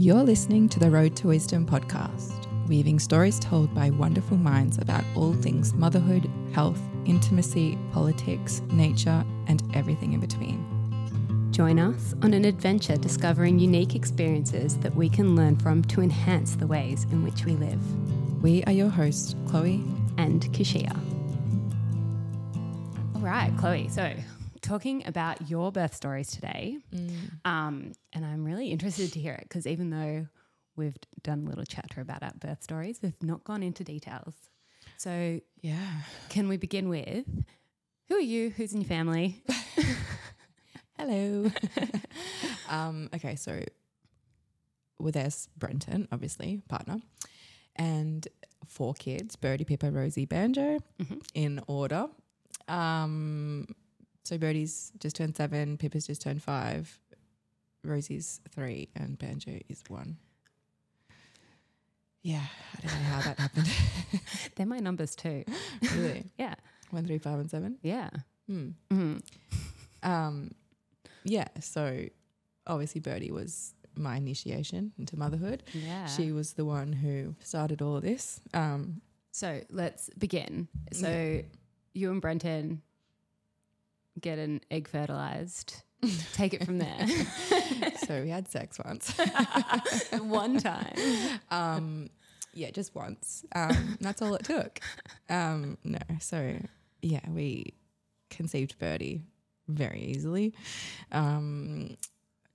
You're listening to the Road to Wisdom podcast, weaving stories told by wonderful minds about all things motherhood, health, intimacy, politics, nature, and everything in between. Join us on an adventure discovering unique experiences that we can learn from to enhance the ways in which we live. We are your hosts, Chloe and Keshia. All right, Chloe. So, talking about your birth stories today, mm. um, and I'm really interested to hear it because even though we've done a little chatter about our birth stories, we've not gone into details. So, yeah, can we begin with who are you? Who's in your family? Hello. um, okay, so with us, Brenton, obviously, partner, and four kids Birdie, Pippa, Rosie, Banjo mm-hmm. in order. Um, so Birdie's just turned seven, Pippa's just turned five, Rosie's three, and Banjo is one. Yeah, I don't know how that happened. They're my numbers too. Really? yeah. One, three, five, and seven? Yeah. Hmm. Mm-hmm. Um, yeah, so obviously Birdie was my initiation into motherhood. Yeah. She was the one who started all of this. Um, so let's begin. So yeah. you and Brenton get an egg fertilized. Take it from there. so we had sex once. one time. Um, yeah, just once. Um, that's all it took. Um, no, so yeah, we conceived Birdie very easily, um,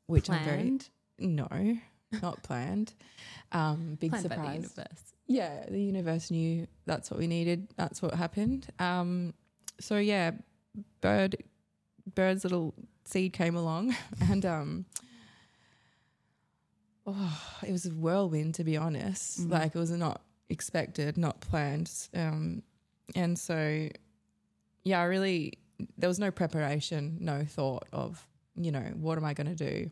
which planned? I'm very no, not planned. Um, big planned surprise. the universe. Yeah, the universe knew that's what we needed. That's what happened. Um, so yeah, bird, bird's little seed came along, and um, oh, it was a whirlwind to be honest. Mm-hmm. Like it was not expected, not planned, um, and so yeah, I really there was no preparation, no thought of, you know, what am I going to do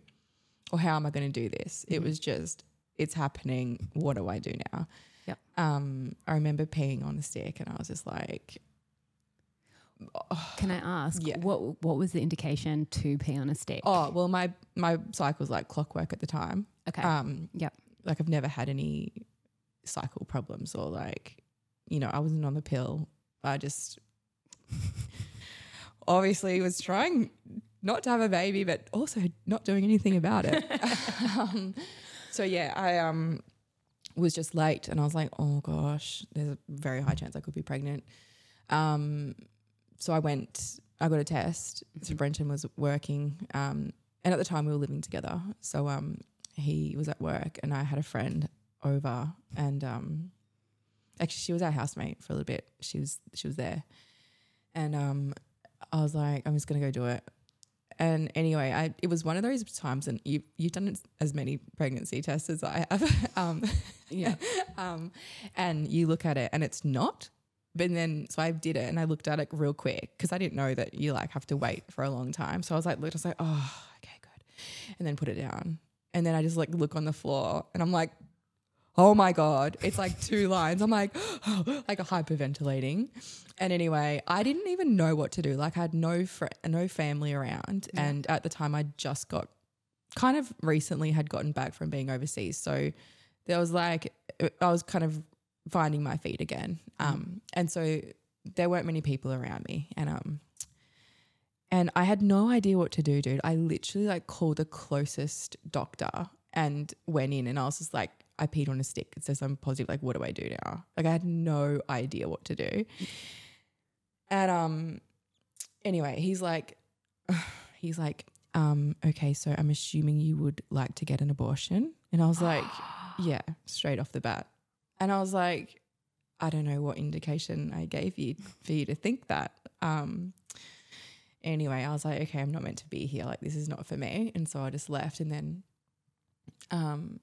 or how am I going to do this? Mm-hmm. It was just, it's happening. What do I do now? Yeah. Um, I remember peeing on the stick and I was just like, Can I ask yeah. what what was the indication to pee on a stick? Oh well, my my cycle was like clockwork at the time. Okay. Um. Yep. Like I've never had any cycle problems or like, you know, I wasn't on the pill. I just obviously was trying not to have a baby, but also not doing anything about it. um, so yeah, I um was just late, and I was like, oh gosh, there's a very high chance I could be pregnant. Um, so I went, I got a test. So Brenton was working, um, and at the time we were living together. So um, he was at work, and I had a friend over, and um, actually she was our housemate for a little bit. She was she was there, and um, I was like, I'm just gonna go do it. And anyway, I it was one of those times, and you you've done as many pregnancy tests as I have, um, yeah. um, and you look at it, and it's not. But then, so I did it, and I looked at it real quick because I didn't know that you like have to wait for a long time. So I was like, look, I was like, oh, okay, good, and then put it down, and then I just like look on the floor, and I'm like, oh my god, it's like two lines. I'm like, like a hyperventilating. And anyway, I didn't even know what to do. Like I had no fr- no family around, yeah. and at the time I just got kind of recently had gotten back from being overseas, so there was like I was kind of finding my feet again. Mm. Um, and so there weren't many people around me, and um, and I had no idea what to do, dude. I literally like called the closest doctor and went in, and I was just like, I peed on a stick. It says I'm positive. Like, what do I do now? Like, I had no idea what to do. And um, anyway, he's like, he's like, um, okay, so I'm assuming you would like to get an abortion. And I was like, yeah, straight off the bat. And I was like, I don't know what indication I gave you for you to think that. Um, anyway, I was like, okay, I'm not meant to be here. Like, this is not for me. And so I just left. And then, um,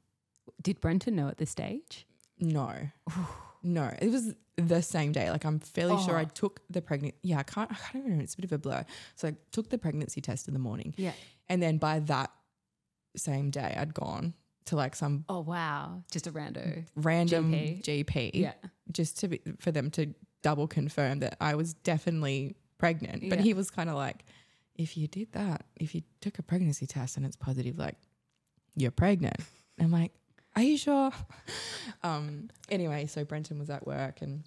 did Brenton know at this stage? No. No, it was the same day. Like I'm fairly oh. sure I oh. took the pregnant. Yeah, I can't. I can't remember. It's a bit of a blur. So I took the pregnancy test in the morning. Yeah, and then by that same day, I'd gone to like some. Oh wow! Just a rando random GP. GP yeah, just to be, for them to double confirm that I was definitely pregnant. But yeah. he was kind of like, if you did that, if you took a pregnancy test and it's positive, like you're pregnant. I'm like, Are you sure? um, anyway, so Brenton was at work and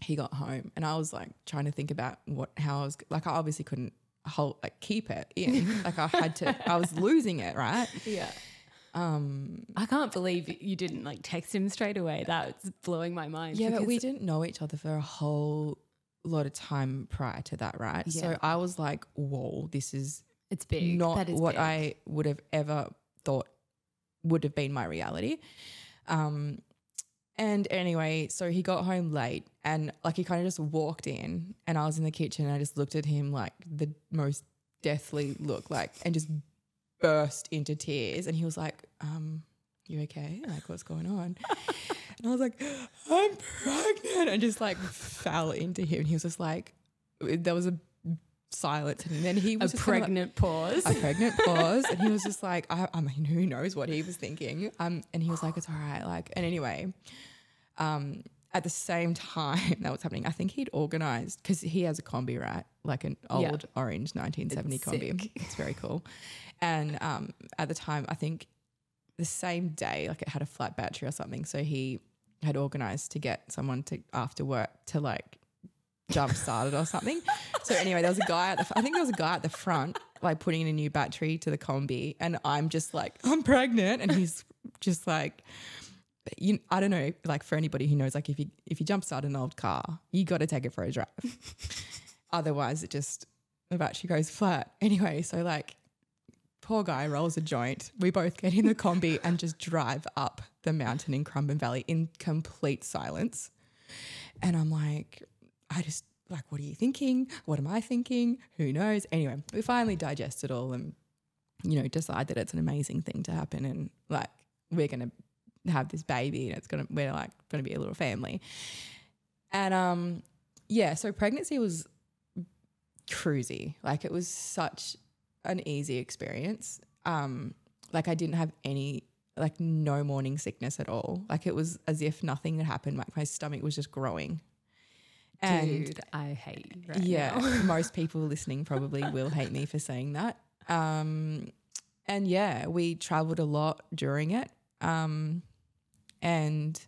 he got home, and I was like trying to think about what how I was like. I obviously couldn't hold like keep it in. like I had to. I was losing it, right? Yeah. Um, I can't believe you didn't like text him straight away. That's blowing my mind. yeah, but we didn't know each other for a whole lot of time prior to that, right? Yeah. So I was like, "Whoa, this is it's big. not That is what big. I would have ever thought would have been my reality. Um, and anyway, so he got home late and like he kind of just walked in and I was in the kitchen and I just looked at him like the most deathly look like and just burst into tears and he was like, um, you okay? Like what's going on? and I was like, I'm pregnant and just like fell into him. He was just like there was a silence and then he was just kinda like- pregnant pause. a pregnant pause and he was just like I, I mean who knows what he was thinking um and he was like it's all right like and anyway um at the same time that was happening I think he'd organized because he has a Kombi right like an Yeah. old orange 1970 It's Kombi sick. it's very cool and um at the time I think the same day like it had a flat battery or something so he had organized to get someone to after work to like jump started or something. So anyway, there was a guy at the I think there was a guy at the front like putting in a new battery to the Kombi and I'm just like I'm pregnant and he's just like you I don't know like for anybody who knows like if you if you jump start an old car, you got to take it for a drive. Otherwise it just the battery goes flat. Anyway, so like poor guy rolls a joint. We both get in the Kombi and just drive up the mountain in Currumbin Valley in complete silence. And I'm like, I just like, what are you thinking? What am I thinking? Who knows? Anyway, we finally digest it all and, you know, decide that it's an amazing thing to happen and like we're gonna have this baby and it's gonna we're like gonna be a little family. And um yeah, so pregnancy was cruisy. Like it was such an easy experience. Um, like I didn't have any like no morning sickness at all. Like it was as if nothing had happened. Like my stomach was just growing. And Dude, I hate you right yeah, most people listening probably will hate me for saying that. Um, and yeah, we traveled a lot during it. Um, and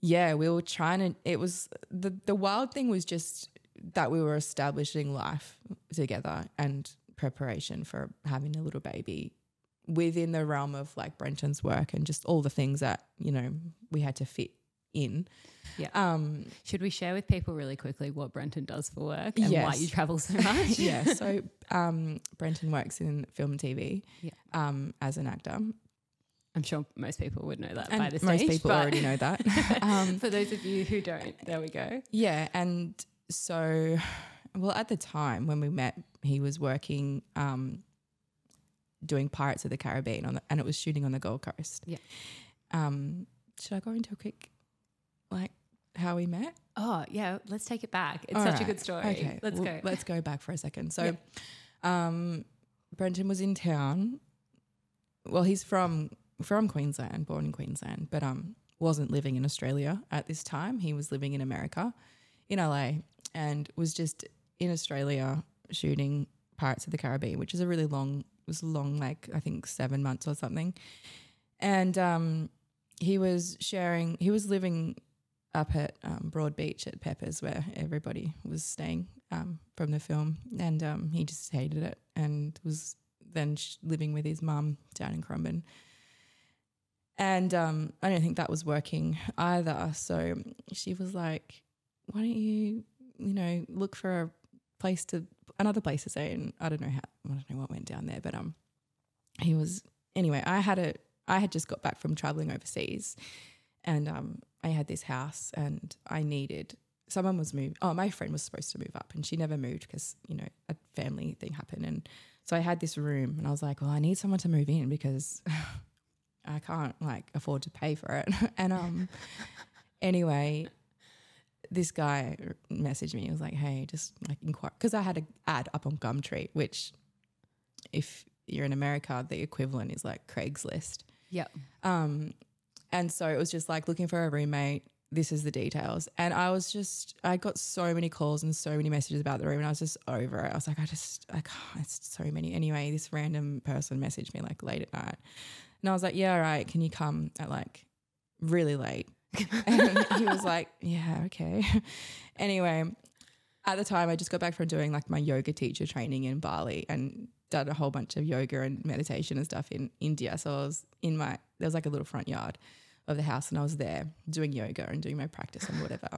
yeah, we were trying to, it was the, the wild thing was just that we were establishing life together and preparation for having a little baby within the realm of like Brenton's work and just all the things that, you know, we had to fit in. Yeah. Um, Should we share with people really quickly what Brenton does for work and why you travel so much? yeah. So um, Brenton works in film and TV Yeah. um, as an actor. I'm sure most people would know that And by the most stage. people but already know that. um, for those of you who don't, there we go. yeah. And so, well, at the time when we met, he was working um, doing Pirates of the Caribbean on the, and it was shooting on the Gold Coast. Yeah. Um, should I go into a quick, like, how we met? Oh, yeah, let's take it back. It's All such a good story. Okay, let's well, go. Let's go back for a second. So, um, Brenton was in town. Well, he's from from Queensland, born in Queensland, but um, wasn't living in Australia at this time. He was living in America, in LA, and was just in Australia shooting Pirates of the Caribbean, which is a really long, was long, like I think seven months or something. And um, he was sharing. He was living up at um, Broadbeach at Peppers, where everybody was staying um, from the film, and um, he just hated it and was then sh- living with his mum down in Currumbin. And um, I don't think that was working either. So she was like, "Why don't you, you know, look for a place to another place to stay?" And I don't know how, I don't know what went down there, but um, he was anyway. I had a, I had just got back from traveling overseas, and um, I had this house, and I needed someone was moved. Oh, my friend was supposed to move up, and she never moved because you know a family thing happened, and so I had this room, and I was like, well, I need someone to move in because I can't like afford to pay for it. and um, anyway, this guy messaged me. He was like, hey, just like inquire because I had an ad up on Gumtree, which if you're in America, the equivalent is like Craigslist. Yep. Um, and so it was just like looking for a roommate. This is the details. And I was just, I got so many calls and so many messages about the room, and I was just over it. I was like, I just, I can't, it's so many. Anyway, this random person messaged me like late at night And I was like, yeah, all right. Can you come at like really late? and he was like, yeah, okay. anyway, at the time, I just got back from doing like my yoga teacher training in Bali and done a whole bunch of yoga and meditation and stuff in India. So I was in my, there was like a little front yard of the house and I was there doing yoga and doing my practice and whatever.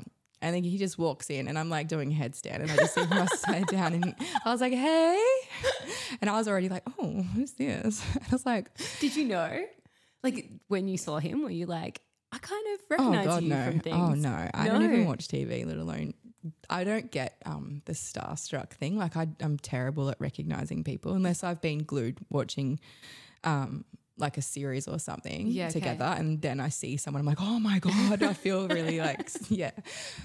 And then he just walks in and I'm like doing a headstand and I just see him upside down and I was like, hey. And I was already like, oh, who's this? And I was like, Did you know? Like when you saw him, were you like, I kind of recognize oh God, you no. from things? Oh no. I don't even watch TV, let alone I don't get um, the starstruck thing. Like I, I'm terrible at recognizing people unless I've been glued watching um, like a series or something Yeah, okay. together, and then I see someone. I'm like, oh my god, I feel really like yeah.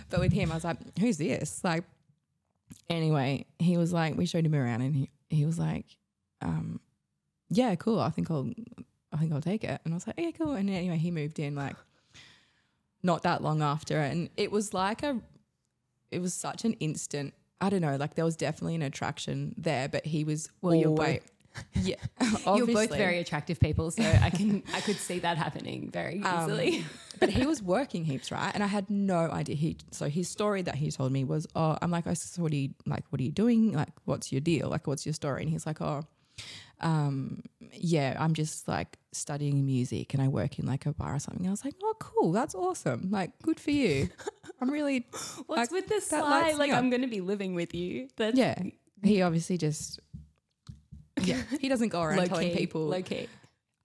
But with him, I was like, who's this? Like, anyway, he was like, we showed him around, and he he was like, um, yeah, cool. I think I'll I think I'll take it. And I was like, yeah, cool. And anyway, he moved in like not that long after, and it was like a it was such an instant. I don't know, like there was definitely an attraction there, but he was Well, you're always, yeah, You're both very attractive people, so I can I could see that happening very Um, easily. but he was working heaps, right? And I had no idea. He so his story that he told me was, oh, I'm like, I so what are you like? What are you doing? Like, what's your deal? Like, what's your story? And he's like, oh, um, yeah, I'm just like studying music and I work in like a bar or something. I was like, oh, cool, that's awesome. Like, good for you. I'm really What's like, with this slide? Like. I'm going to be living with you. That's yeah. He obviously just yeah, he doesn't go around telling people low key.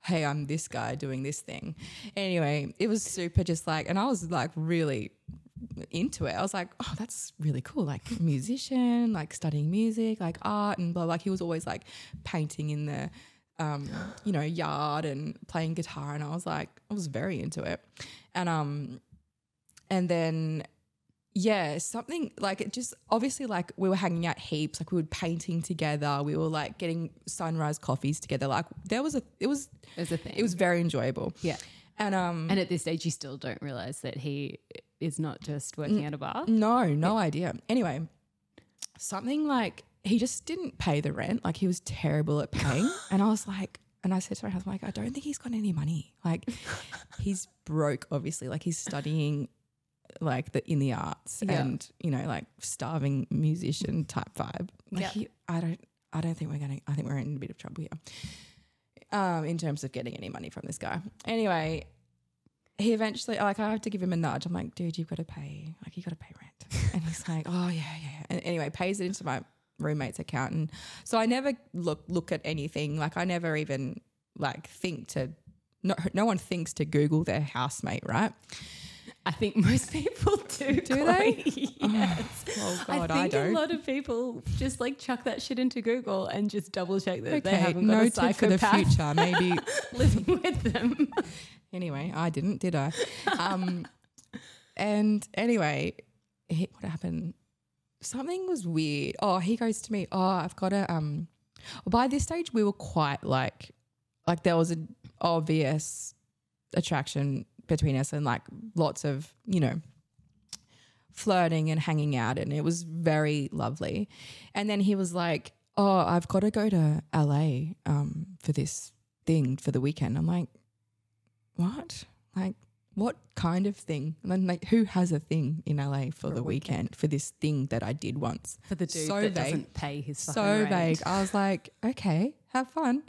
hey, I'm this guy doing this thing. Anyway, it was super just like, and I was like really into it. I was like, oh, that's really cool. Like musician, like studying music, like art and blah. Like he was always like painting in the, um, you know, yard and playing guitar. And I was like, I was very into it. And, um, and then yeah, something like it just obviously like we were hanging out heaps, like we were painting together, we were like getting sunrise coffees together. Like there was a it was As a thing. it was very enjoyable. yeah. And um And at this stage, you still don't realize that he is not just working at a bar. no, no idea. Anyway, something like he just didn't pay the rent. Like he was terrible at paying. and I was like and I said to my husband, like, I don't think he's got any money. Like he's broke, obviously. Like he's studying like the in the arts Yeah. and you know like starving musician type vibe like Yeah. he, i don't i don't think we're gonna i think we're in a bit of trouble here um in terms of getting any money from this guy. Anyway he eventually like i have to give him a nudge. I'm like dude you've got to pay like you got to pay rent. And he's like oh yeah yeah. And anyway pays it into my roommate's account. And so i never look look at anything. Like i never even like think to no, no one thinks to google their housemate right I think most people do. Do Chloe. they? yes. oh god I i, think a lot of people just like chuck that shit into Google and just double check that they Okay, haven't got a noted for the psychopath future. Maybe living with them. anyway, I didn't, did I? Um, and anyway, he, what happened? Something was weird. Oh, he goes to me. Oh, I've got a. Um, well, by this stage, we were quite like, like there was an obvious attraction between us, and like lots of you know flirting and hanging out and it was very lovely. And then he was like oh i've got to go to la um, for this thing for the weekend. I'm like what? Like what kind of thing? And then like who has a thing in la for, a the weekend. for this thing that i did once? For the dude So that vague. doesn't pay his so vague. I was like okay have fun.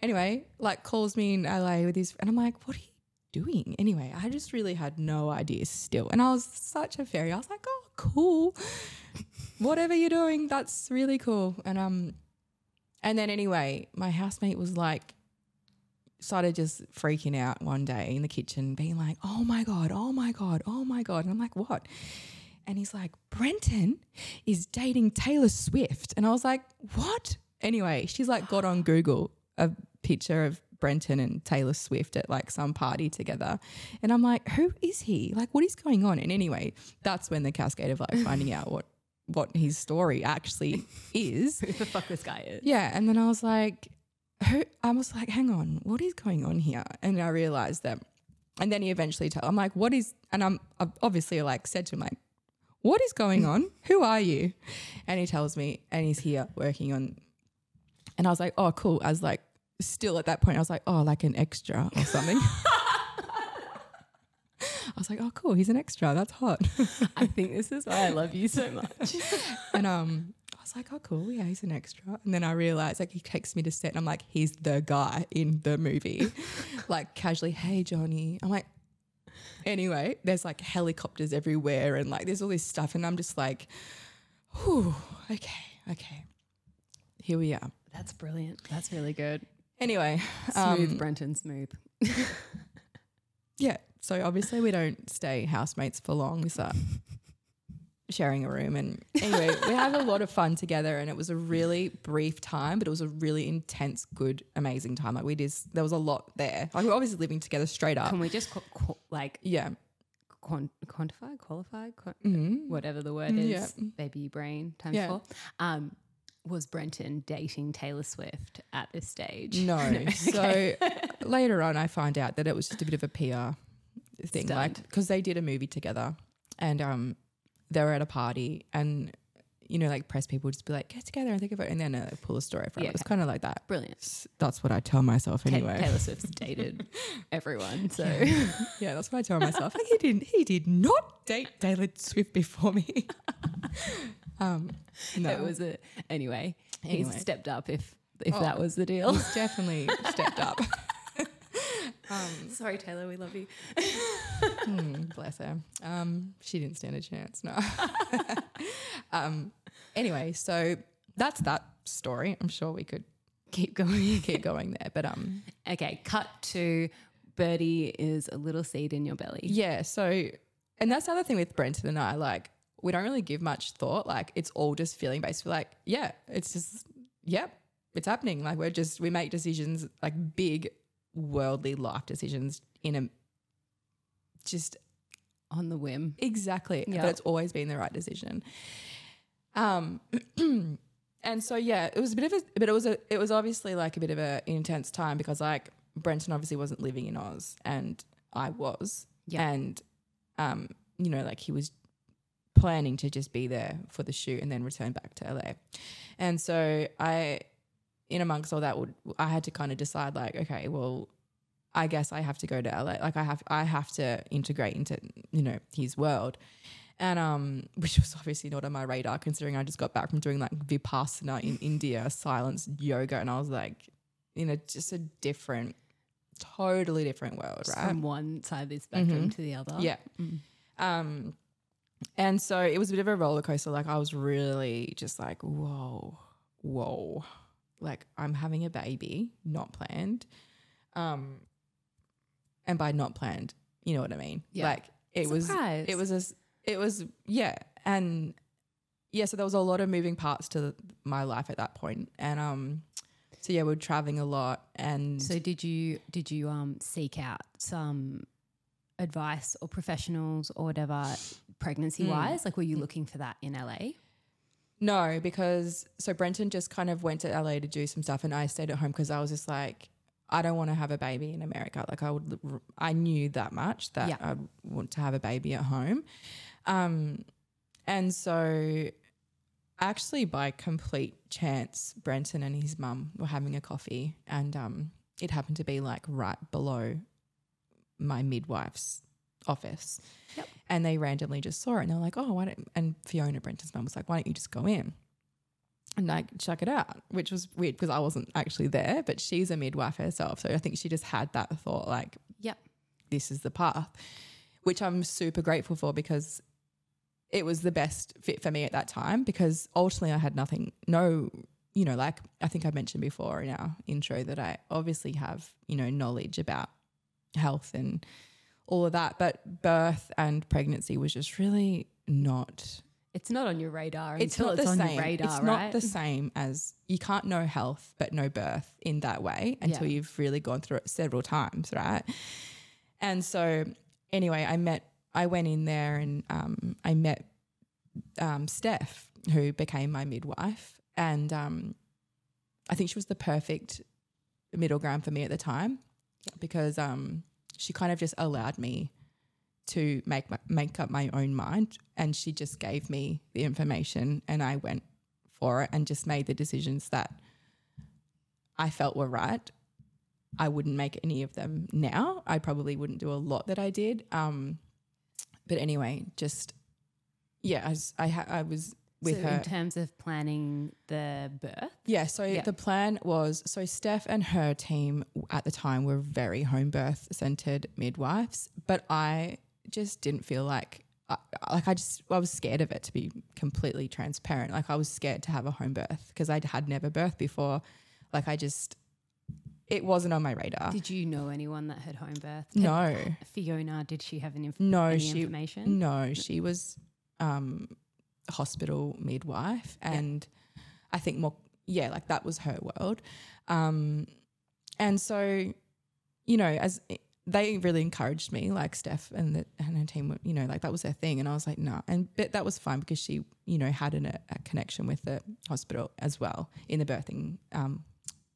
Anyway like calls me in la with his and i'm like what are you doing? Anyway i just really had no idea still. And i was such a fairy. I was like oh cool. Whatever you're doing that's really cool. And um and then anyway my housemate was like started just freaking out one day in the kitchen being like oh my god oh my god oh my god. And i'm like what? And he's like brenton is dating taylor swift. And i was like what? Anyway she's like got on google a picture of brenton and taylor swift at like some party together and i'm like who is he like what is going on and anyway that's when the cascade of like finding out what what his story actually is Who the fuck this guy is? yeah, and then I was like, who? I was like, hang on, what is going on here? And I realized that, and then he eventually told. I'm like, what is? And I'm I've obviously like said to him like, what is going on? who are you? And he tells me, and he's here working on. And I was like, oh, cool. As like still at that point, I was like, oh, like an extra or something. I was like, oh, cool, he's an extra. That's hot. I think this is why I love you so much. and um, I was like, oh, cool, yeah, he's an extra. And then I realized, like, he takes me to set, and I'm like, he's the guy in the movie, like casually, hey, Johnny. I'm like, anyway, there's like helicopters everywhere, and like there's all this stuff, and I'm just like, whew, okay, okay, here we are. That's brilliant. That's really good. Anyway, Smooth, um, Brenton, smooth. yeah. So obviously we don't stay housemates for long. We start sharing a room, and anyway, we had a lot of fun together, and it was a really brief time, but it was a really intense, good, amazing time. Like we just there was a lot there. Like we we're obviously living together straight up. Can we just like yeah. quantify, qualify, qua- Mhm. whatever the word Mm, is, yeah. baby brain times Yeah. four? Um, was Brenton dating Taylor Swift at this stage? No. Okay. So later on, I find out that it was just a bit of a PR thing, like because they did a movie together, and um, they were at a party, and you know, like press people would just be like, "Get together and think about," it, and then uh, pull a story from Yeah, it. It's okay. kind of like that. Brilliant. That's what I tell myself anyway. Taylor Swift's dated everyone, so yeah, that's what I tell myself. Like he didn't. He did not date Taylor Swift before me. um, no, it was a anyway. Anyway. He's stepped up if if Oh. that was the deal. He's definitely stepped up. um, Sorry, Taylor, we love you. Hmm, bless her. Um, she didn't stand a chance. No. um, anyway, so that's that story. I'm sure we could Keep going. keep going there, but um, Okay, cut to Birdie is a little seed in your belly. yeah. So, and that's the other thing with Brenton and I. Like, we don't really give much thought. Like, it's all just feeling based. We're like, yeah, it's just, yep, it's happening. Like, we're just we make decisions like big, worldly life decisions in a just On the whim. Exactly. Yeah. But it's always been the right decision. Um and so yeah, it was a bit of a but it was a it was obviously like a bit of a intense time because like Brenton obviously wasn't living in Oz and I was. Yeah. And um, you know, like he was planning to just be there for the shoot and then return back to LA. And so I in amongst all that would I had to kind of decide like, okay, well, I guess I have to go to LA. Like I have I have to integrate into, you know, his world. And um, which was obviously not on my radar considering I just got back from doing like Vipassana in India, silence yoga, and I was like, you know, just a different, totally different world, right? From one side of the spectrum Mhm. to the other. Yeah. Mm. Um, and so it was a bit of a roller coaster. Like I was really just like, whoa, whoa. Like I'm having a baby, not planned. Um, and by not planned, you know what I mean? Yeah. Like it was, it was a, it was, yeah. And yeah, so there was a lot of moving parts to my life at that point. And, um, so yeah, we we're traveling a lot and So did you did you um seek out some advice or professionals or whatever pregnancy wise? Like were you looking for that in LA? No, because so Brenton just kind of went to LA to do some stuff, and I stayed at home because I was just like, I don't want to have a baby in America. Like I would, I knew that much that Yeah. I want to have a baby at home, um, and so actually by complete chance, Brenton and his mum were having a coffee, and um, it happened to be like right below my midwife's office. Yep. And they randomly just saw it and they're like, oh, why don't, and Fiona Brenton's mum was like, why don't you just go in and like check it out? Which was weird because I wasn't actually there, but she's a midwife herself. So I think she just had that thought like, Yep. this is the path, which I'm super grateful for because it was the best fit for me at that time because ultimately I had nothing, no, you know, like I think I mentioned before in our intro that I obviously have, you know, knowledge about health and all of that, but birth and pregnancy was just really not It's not on your radar it's until not it's the on same. your radar, it's right? not the same as you can't know health but know birth in that way until Yeah. you've really gone through it several times, right? And so, anyway, I met, I went in there and um, I met um, Steph, who became my midwife, and um, I think she was the perfect middle ground for me at the time because um, she kind of just allowed me to make make up my own mind, and she just gave me the information, and I went for it and just made the decisions that I felt were right. I wouldn't make any of them now. I probably wouldn't do a lot that I did. Um, but anyway, just yeah, I I, I was with so her. in terms of planning the birth. Yeah, so Yeah. the plan was so Steph and her team at the time were very home birth centered midwives, but I just didn't feel like I- like I just I was scared of it to be completely transparent. Like I was scared to have a home birth because I had never birthed before. Like I just it wasn't on my radar. Did you know anyone that had home birth? no. Fiona, did she have an inf- No, any she information? No, she was um, hospital midwife, and I think more, yeah, like that was her world. Um, and so, you know, as they really encouraged me, like Steph and the, and her team, were, you know, like that was their thing, and I was like, no, and but that was fine because she, you know, had an, a, connection with the hospital as well in the birthing um,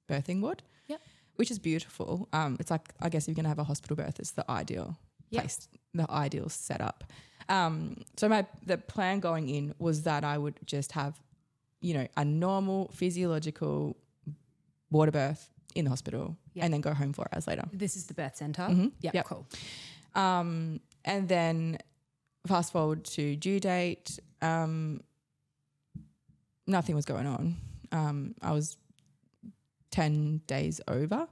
birthing ward. Yep. Which is beautiful. Um, it's like I guess if you're gonna have a hospital birth, it's the ideal Yep. place, the ideal setup. Um, so my the plan going in was that I would just have, you know, a normal physiological water birth in the hospital Yep. and then go home four hours later. This is the birth center. Mhm. Yeah, Yep. cool. Um, and then fast forward to due date, um, nothing was going on. Um, I was 10 days over.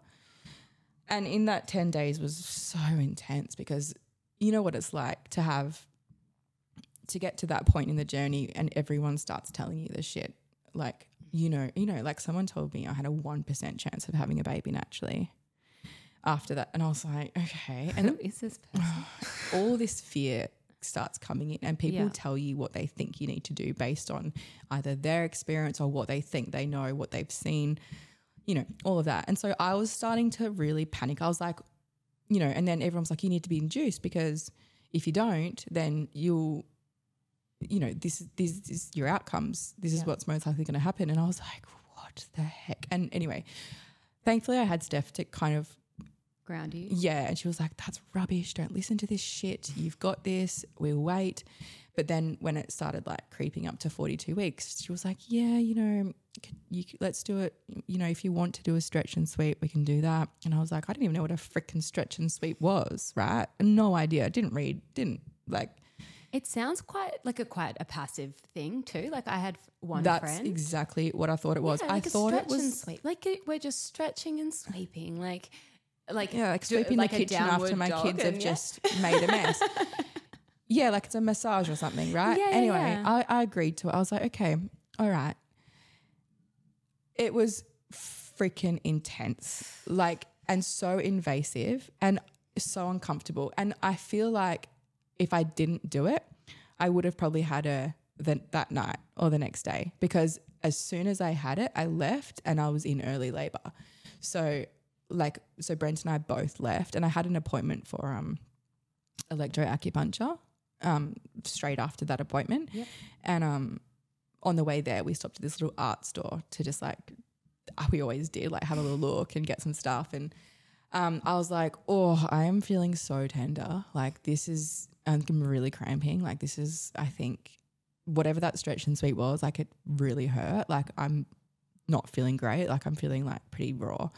And in that 10 days was so intense because you know what it's like to have to get to that point in the journey and everyone starts telling you this shit. Like, you know, you know, like someone told me I had a 1% chance of having a baby naturally after that. And I was like, okay. And Who is this person? all this fear starts coming in and people Yeah. tell you what they think you need to do based on either their experience or what they think they know, what they've seen, you know, all of that. And so I was starting to really panic. I was like, you know, and then everyone's like, you need to be induced because if you don't, then you'll, you know, this is this is your outcomes. This is what's most likely going to happen. And I was like, what the heck? And anyway, thankfully I had Steph to kind of Ground you. yeah, and she was like, "That's rubbish. Don't listen to this shit. You've got this. We'll wait." But then when it started like creeping up to forty-two weeks, she was like, "Yeah, you know, you, let's do it. You know, if you want to do a stretch and sweep, we can do that." And I was like, "I didn't even know what a freaking stretch and sweep was. Right? No idea. Didn't read. Didn't like." It sounds quite like a quite a passive thing too. Like I had one That's friend. exactly what I thought it was. Yeah, I like a thought it was. sweep. Like it, we're just stretching and sweeping. Like, like Yeah, like sweeping like the a kitchen after my kids have yeah. just made a mess. yeah, like it's a massage or something, right? Yeah, yeah, anyway. I, I agreed to it. I was like, okay, all right. It was freaking intense, like, and so invasive and so uncomfortable. And I feel like if I didn't do it, I would have probably had a the, that night or the next day because as soon as I had it, I left and I was in early labor. So like so Brent and I both left and I had an appointment for um electroacupuncture um straight after that appointment. Yep. And um on the way there we stopped at this little art store to just like we always did like have a little look and get some stuff and um, I was like, oh, I am feeling so tender. Like this is, I'm really cramping. Like this is, I think, whatever that stretch and sweep was, like it really hurt. Like I'm not feeling great. Like I'm feeling like pretty raw.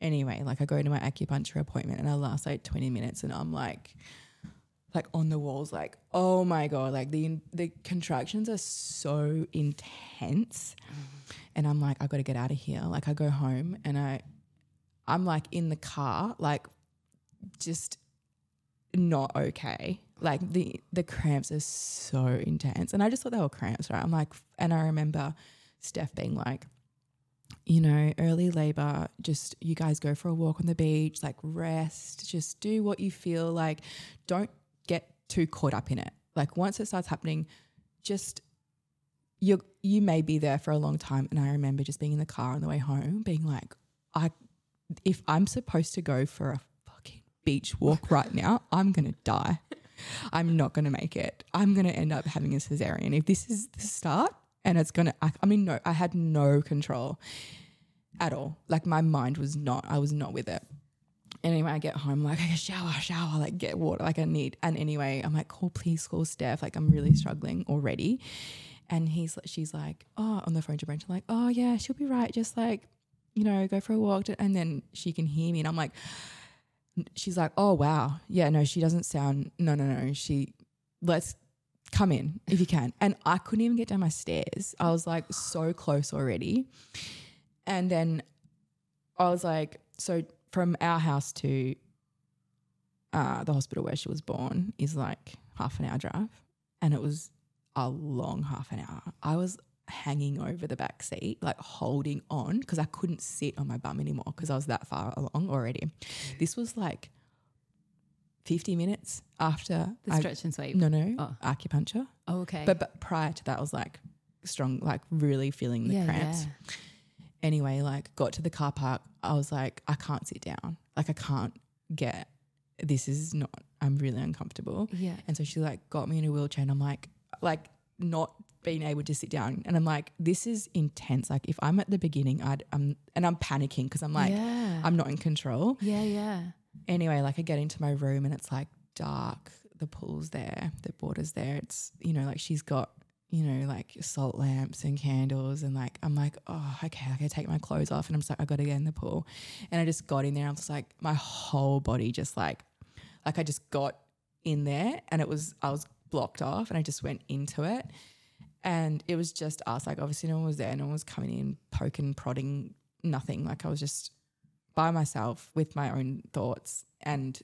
Anyway, like I go to my acupuncture appointment and I last like 20 minutes and I'm like, like on the walls, like, oh my God, like the the contractions are so intense. And I'm like, I gotta get out of here. Like I go home and I I'm like in the car, like just not okay. Like the the cramps are so intense. And I just thought they were cramps, right? I'm like and I remember Steph being like, you know, early labor, just you guys go for a walk on the beach, like rest, just do what you feel like. Don't get too caught up in it. Like once it starts happening, just you you may be there for a long time. And I remember just being in the car on the way home, being like, I if I'm supposed to go for a fucking beach walk right now, I'm gonna die. I'm not gonna make it. I'm gonna end up having a cesarean. If this is the start and it's gonna I, I mean no, I had no control at all. Like my mind was not, I was not with it. And anyway, I get home, like, I shower, shower, like get water, like I need. And anyway, I'm like, call, please call Steph. Like I'm really struggling already. And he's, she's like, oh, on the phone to Brent, like, oh yeah, she'll be right. Just like, you know, go for a walk. And then she can hear me. And I'm like, she's like, oh, wow. Yeah, no, she doesn't sound, no, no, no. She, let's come in if you can. And I couldn't even get down my stairs. I was like so close already. And then I was like, so from our house to uh, the hospital where she was born is like half an hour drive. And it was a long half an hour. I was hanging over the back seat, like holding on because I couldn't sit on my bum anymore because I was that far along already. This was like 50 minutes after The I- stretch and sweep. no, no, Oh. acupuncture. Oh, okay. But, but prior to that, I was like strong, like really feeling the yeah, cramps. yeah. Anyway, like got to the car park. I was like, I can't sit down. Like I can't get. This is not. I'm really uncomfortable. Yeah. And so she like got me in a wheelchair, and I'm like, like not being able to sit down. And I'm like, this is intense. Like if I'm at the beginning, I'd um, and I'm panicking because I'm like, yeah. I'm not in control. yeah, yeah. Anyway, like I get into my room and it's like dark. The pool's there, the water's there. It's you know like she's got you know like salt lamps and candles and like I'm like oh okay like I take my clothes off and I'm just like I got to get in the pool, and I just got in there. I was like my whole body just like like I just got in there and it was I was blocked off and I just went into it. And it was just us. Like obviously no one was there. No one was coming in, poking, prodding, nothing. Like I was just by myself with my own thoughts. And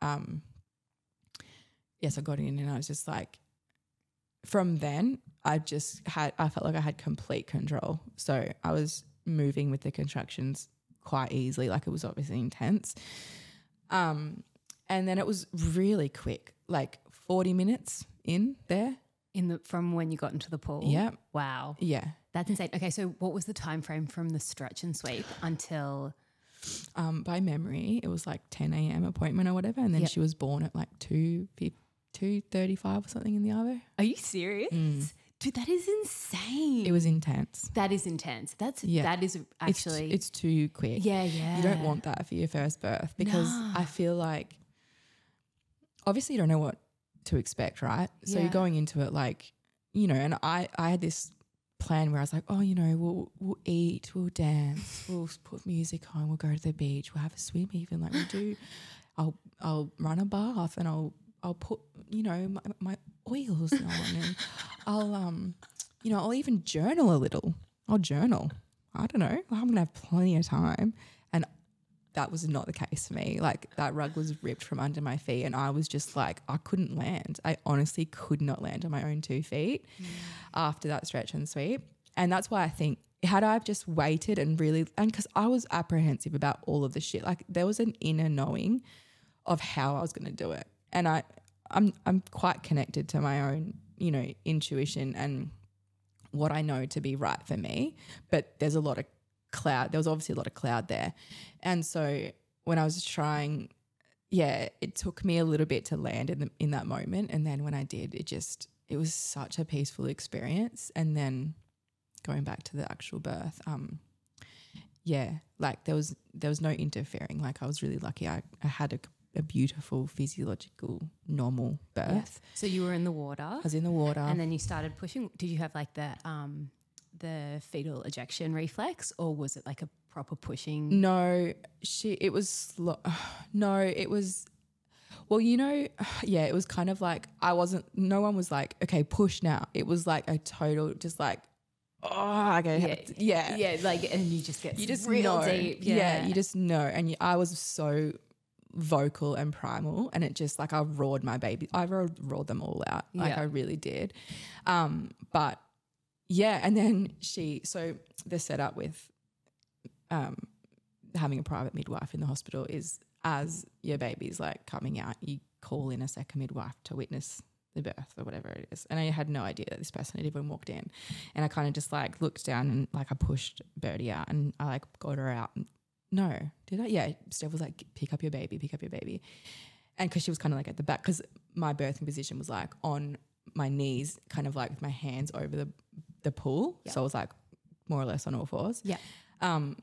um yes, I got in and I was just like from then I just had I felt like I had complete control. So I was moving with the contractions quite easily. Like it was obviously intense. Um and then it was really quick, like 40 minutes in there. In the from when you got into the pool. Yeah. Wow. Yeah. That's insane. Okay, so what was the time frame from the stretch and sweep until Um, by memory, it was like 10 a.m. appointment or whatever. And then Yep. she was born at like 2, 2.35 or something in the Arvo. Are you serious? Dude, that is insane. Mm. It was intense. that is intense. That's Yeah. that is It's- actually it's, too quick. Yeah, yeah. You don't want that for your first birth because I feel like obviously you don't know what to expect, right? So Yeah. you're going into it like, you know, and I I had this plan where I was like, oh, you know, we'll we'll eat, we'll dance, we'll put music on, we'll go to the beach, we'll have a swim even like we do. I'll I'll run a bath and I'll I'll put, you know, my, my oils on and I'll um you know, I'll even journal a little. I'll journal. I don't know. I'm gonna have plenty of time. That was not the case for me. Like that rug was ripped from under my feet, and I was just like, I couldn't land. I honestly could not land on my own two feet mm. after that stretch and sweep. And that's why I think had I just waited and really, and because I was apprehensive about all of the shit, like there was an inner knowing of how I was going to do it, and I, I'm, I'm quite connected to my own, you know, intuition and what I know to be right for me. But there's a lot of cloud. There was obviously a lot of cloud there. And so when I was trying, yeah, it took me a little bit to land in the, in that moment. And then when I did, it just it was such a peaceful experience. And then going back to the actual birth, um, yeah, like there was there was no interfering. Like I was really lucky. I, I had a, a beautiful physiological normal birth. So you were in the water I was in the water. and then you started pushing. Did you have like the um the fetal ejection reflex or was it like a proper pushing? No, she. It was slow. No, it was. Well, you know, yeah, it was kind of like I wasn't. No one was like, okay, push now. It was like a total, just like, oh, okay, yeah, Yeah, like and you just get You just real know, deep. yeah. you just know. And you, I was so vocal and primal, and it just like I roared my baby. I roared, roared them all out, like Yeah. I really did. Um, but yeah, and then she. So the setup with um, having a private midwife in the hospital is as your baby's like coming out, you call in a second midwife to witness the birth or whatever it is. And I had no idea that this person had even walked in. And I kind of just like looked down and like I pushed Birdie out and I like got her out. No, did I? Yeah. Steph was like, pick up your baby, pick up your baby. And because she was kind of like at the back, because my birthing position was like on my knees, kind of like with my hands over the, the pool. Yeah. So I was like more or less on all fours. Yeah. Um,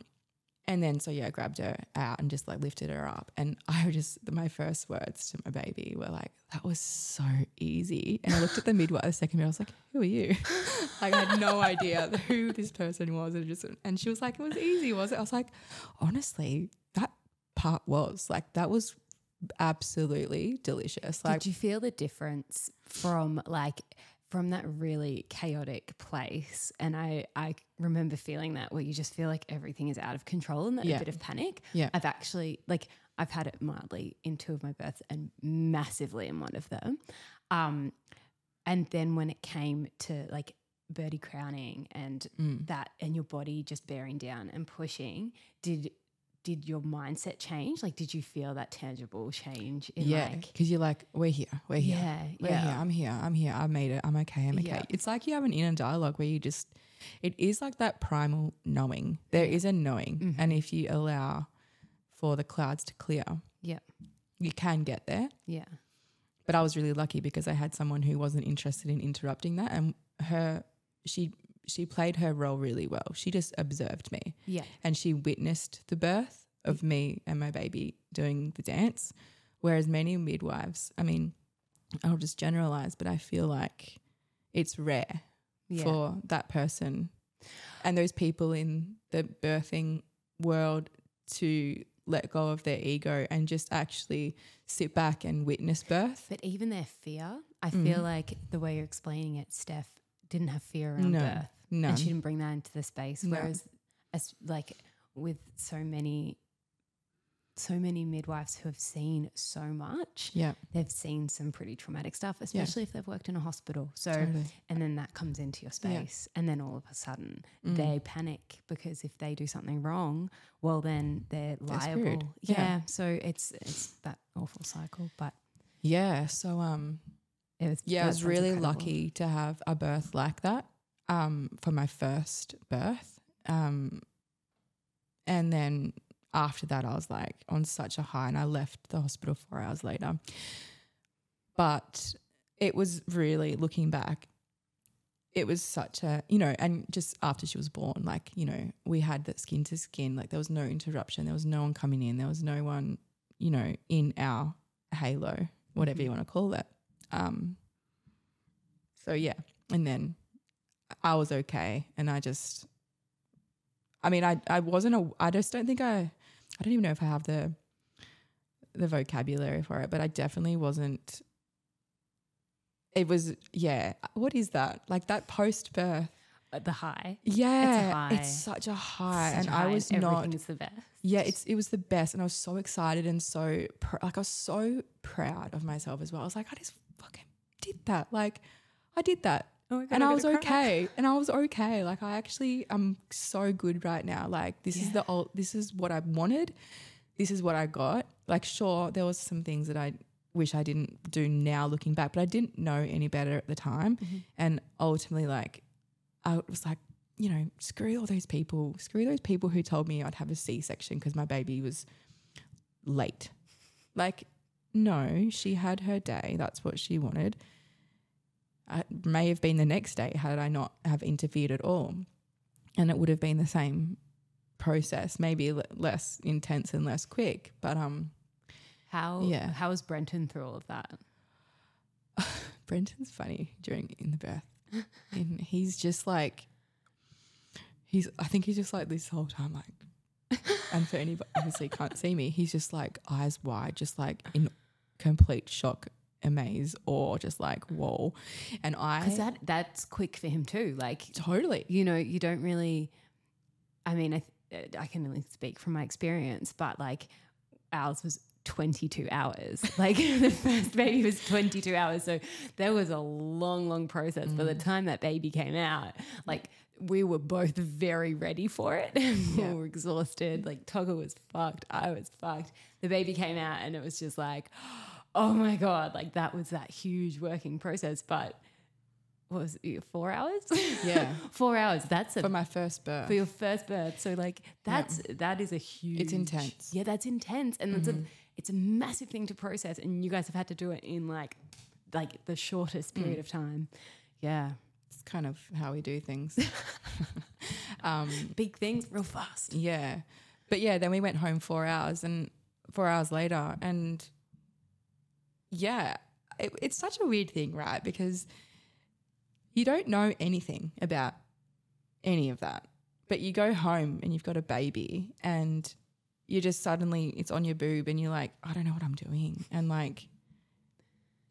and then so yeah, I grabbed her out and just like lifted her up. And I just my first words to my baby were like, "That was so easy." And I looked at the midwife the second minute. I was like, "Who are you?" like I had no idea who this person was, and just and she was like, "It was easy, was it?" I was like, "Honestly, that part was like that was absolutely delicious." Like Did you feel the difference from like from that really chaotic place? And I I remember feeling that where you just feel like everything is out of control and that Yeah. a bit of panic. Yeah. I've actually like I've had it mildly in two of my births and massively in one of them. Um, and then when it came to like birdie crowning and Mm. that and your body just bearing down and pushing, did did your mindset change? Like did you feel that tangible change in yeah, like because you're like, "We're here, we're here." Yeah, We're yeah. here. I'm here. I'm here. I made it. I'm okay. I'm okay. Yeah. It's like you have an inner dialogue where you just, it is like that primal knowing. There is a knowing. Mm-hmm. And if you allow for the clouds to clear, Yeah. you can get there. Yeah. But I was really lucky because I had someone who wasn't interested in interrupting that. And her, she, she played her role really well. She just observed me Yeah. and she witnessed the birth of me and my baby doing the dance. Whereas many midwives, I mean, I'll just generalize, but I feel like it's rare Yeah. for that person and those people in the birthing world to let go of their ego and just actually sit back and witness birth. But even their fear, I Mm. feel like the way you're explaining it, Steph didn't have fear around No, birth. none. And she didn't bring that into the space. No. Whereas as like with so many so many midwives who have seen so much, Yeah, they've seen some pretty traumatic stuff, especially if they've worked in a hospital. So totally. and then that comes into your Yeah. space and then all of a sudden Mm. they panic because if they do something wrong well then they're They're liable yeah. Yeah. so it's it's that awful cycle but Yeah. So, um, it was yeah, I was really incredible. lucky to have a birth like that um, for my first birth. Um, and then after that, I was like on such a high, and I left the hospital four hours later. But it was really looking back, it was such a, you know, and just after she was born, like, you know, we had that skin to skin, like there was no interruption, there was no one coming in, there was no one, you know, in our halo, whatever you want to call it. Um, so yeah, and then I was okay, and I just, I mean, I I wasn't a, I just don't think I, I don't even know if I have the, the vocabulary for it, but I definitely wasn't. It was yeah. What is that like that post birth? Uh, the high Yeah, high. it's such a high, Such and a I high was and not. the best Yeah, it's it was the best, and I was so excited and so pr- like I was so proud of myself as well. I was like, I just fucking did that. Like, I did that, oh God, and I was okay, and I was okay. Like, I actually I'm so good right now. Like, this is the old. This is what I wanted. This is what I got. Like, sure, there was some things that I wish I didn't do now looking back, but I didn't know any better at the time, Mm-hmm. and ultimately, like, I was like you know, screw all those people, screw those people who told me I'd have a C section because my baby was late. Like, no, she had her day. That's what she wanted. It may have been the next day had I not have interfered at all, and it would have been the same process, maybe l- less intense and less quick. But um, how Yeah. how was Brenton through all of that Brenton's funny during in the birth, and he's just like, he's. I think he's just like this whole time, like, and for anybody obviously can't see me, he's just like eyes wide, just like in complete shock, amaze, or just like whoa, and I because that that's quick for him too like totally. you know you don't really i mean i i can only speak from my experience but like ours was 22 hours. Like the first baby was 22 hours so there was a long long process by the mm. time that baby came out. Like we were both very ready for it we were exhausted. Like toggle was fucked. I was fucked. The baby came out and it was just like oh my god like that was that huge working process but what was it four hours Yeah. four hours that's a for my first birth. for your first birth. So like that's that is a huge. It's intense. Yeah, that's intense, and it's a it's a massive thing to process. And you guys have had to do it in like like the shortest period of time. Yeah, it's kind of how we do things. um, big things real fast. Yeah. but yeah, then we went home four hours and four hours later, and yeah, it, it's such a weird thing, right? Because you don't know anything about any of that, but you go home and you've got a baby, and you just suddenly it's on your boob, and you're like, I don't know what I'm doing, and like,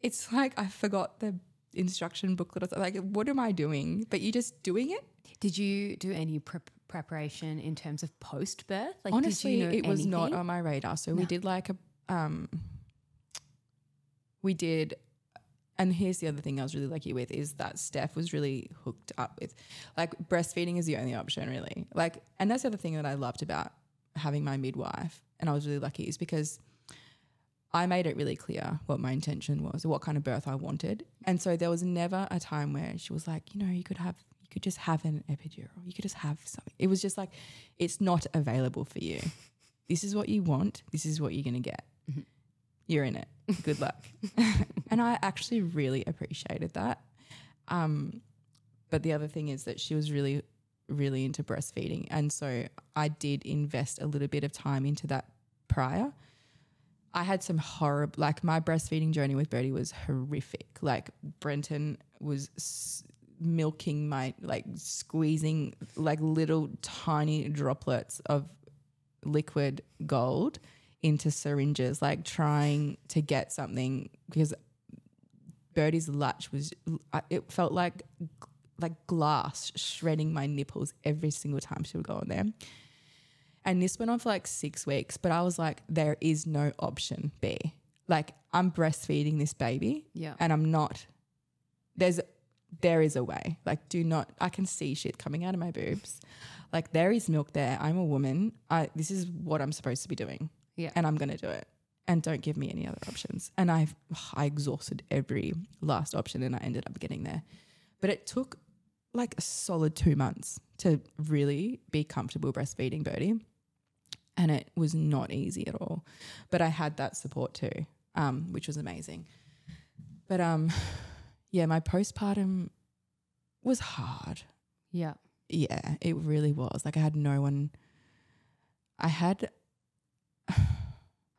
it's like I forgot the instruction booklet. or something. Like, what am I doing? But you're just doing it. Did you do any prep preparation in terms of post birth? Like, Honestly, did you know it was not on my radar. So we did like a um we did and here's the other thing I was really lucky with is that Steph was really hooked up with like breastfeeding is the only option really. Like and that's the other thing that I loved about having my midwife and I was really lucky is because I made it really clear what my intention was, what kind of birth I wanted. And so there was never a time where she was like, you know, you could have you could just have an epidural. You could just have something. It was just like it's not available for you. This is what you want. This is what you're going to get. Mm-hmm. You're in it. Good luck. and I actually really appreciated that. Um, but the other thing is that she was really, really into breastfeeding. And so I did invest a little bit of time into that prior. I had some horrible, like my breastfeeding journey with Birdie was horrific. Like Brenton was s- milking my, like squeezing like little tiny droplets of liquid gold into syringes, like trying to get something because Birdie's latch was, it felt like like glass shredding my nipples every single time she would go on there. And this went on for like six weeks, but I was like, there is no option B. Like I'm breastfeeding this baby Yeah. and I'm not, there's, there is a way. Like do not, I can see shit coming out of my boobs. Like there is milk there. I'm a woman. I, this is what I'm supposed to be doing Yeah. and I'm going to do it. And don't give me any other options. And I, I exhausted every last option, and I ended up getting there. But it took like a solid two months to really be comfortable breastfeeding Birdie, and it was not easy at all. But I had that support too, um, which was amazing. But um, yeah, my postpartum was hard yeah. yeah, it really was. Like I had no one I had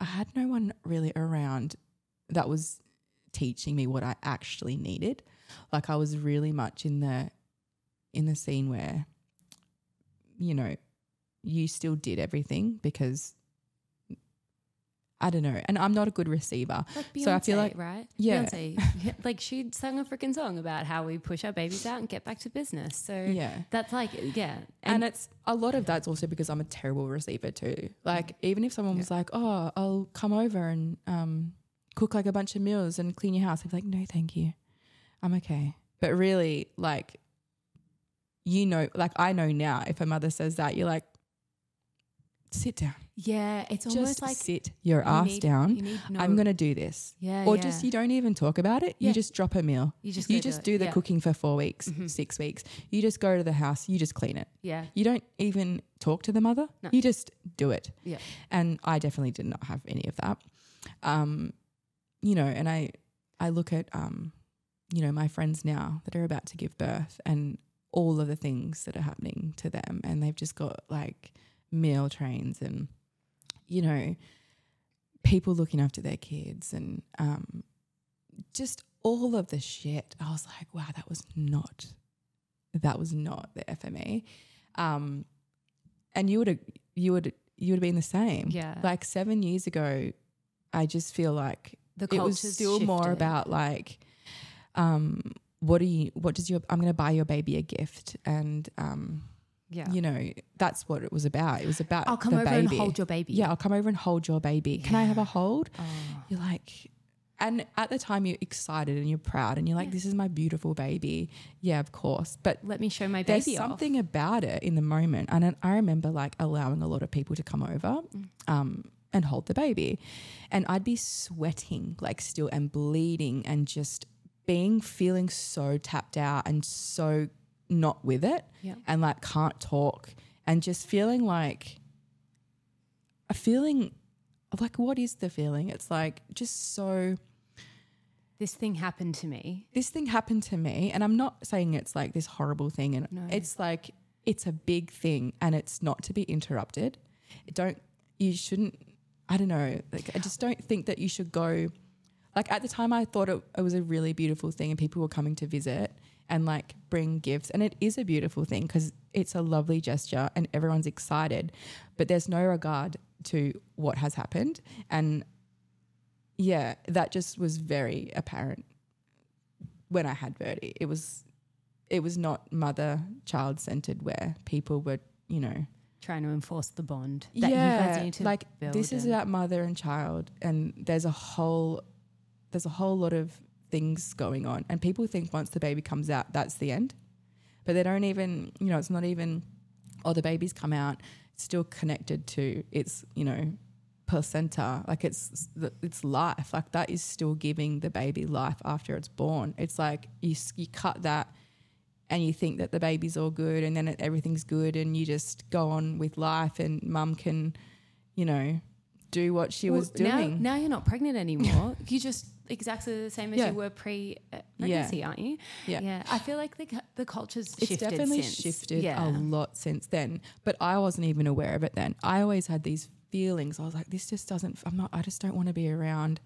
I had no one really around that was teaching me what I actually needed. Like I was really much in the in the scene where you know, you still did everything because I don't know. And I'm not a good receiver. Like Beyonce, So I feel like- right? Yeah. Beyonce, like she sang a freaking song about how we push our babies out and get back to business. So Yeah. that's like, yeah. And, it's a lot of that's also because I'm a terrible receiver too. Like even if someone was like, "Oh, I'll come over and um, cook like a bunch of meals and clean your house," I'd be like, "No, thank you, I'm okay." But really, like, you know, like I know now, if a mother says that, you're like, "Sit down, yeah, it's just almost like sit your you ass need- down. You no, I'm gonna do this." yeah, or yeah. just you don't even talk about it. Yeah. You just drop a meal. you just You just it. do the yeah. cooking for four weeks, Mhm. six weeks. You just go to the house. You just clean it. Yeah, You don't even talk to the mother. No. You just do it. Yeah. And I definitely did not have any of that. Um, you know, and I I look at um, you know, my friends now that are about to give birth and all of the things that are happening to them and they've just got like meal trains and you know, people looking after their kids and um just all of the shit. I was like, wow, that was not that was not the FME. Um, and you would have you would you would have been the same. Yeah. Like seven years ago, I just feel like the it was still more about like, um, what do you what does your I'm going to buy your baby a gift and um, yeah. you know that's what it was about. It was about I'll come the over baby. and hold your baby. Yeah, I'll come over and hold your baby. Can I have a hold? Oh. You're like, and at the time you're excited and you're proud and you're like, Yeah. this is my beautiful baby. Yeah, of course. But Let me show my there's baby off. something about it in the moment. And I remember like allowing a lot of people to come over Mm. um, and hold the baby. And I'd be sweating like still and bleeding and just being feeling so tapped out and so not with it Yeah. and like can't talk and just feeling like a feeling like what is the feeling? It's like just so This thing happened to me. this thing happened to me and i'm not saying it's like this horrible thing and No. it's like it's a big thing and it's not to be interrupted don't you shouldn't I don't know. Like I just don't think that you should go like at the time I thought it, it was a really beautiful thing and people were coming to visit and like bring gifts and it is a beautiful thing because it's a lovely gesture and everyone's excited but there's no regard to what has happened and yeah that just was very apparent when I had Birdie it was it was not mother child centered where people were you know Trying to enforce the bond that yeah, you guys need to like build. this is about mother and child, and there's a whole there's a whole lot of things going on, and people think once the baby comes out, that's the end, but they don't even you know it's not even oh the baby's come out, it's still connected to its you know placenta, like it's it's life, like that is still giving the baby life after it's born. It's like you you cut that and you think that the baby's all good and then everything's good and you just go on with life and mum can, you know, do what she was doing. Now, now you're not pregnant anymore. you're just exactly the same as Yeah. you were pre pregnancy, aren't you? Yeah. Yeah. I feel like the the culture's it's shifted definitely since. shifted Yeah. a lot since then, but I wasn't even aware of it then. I always had these feelings. I was like, this just doesn't, I'm not, I just don't want to be around.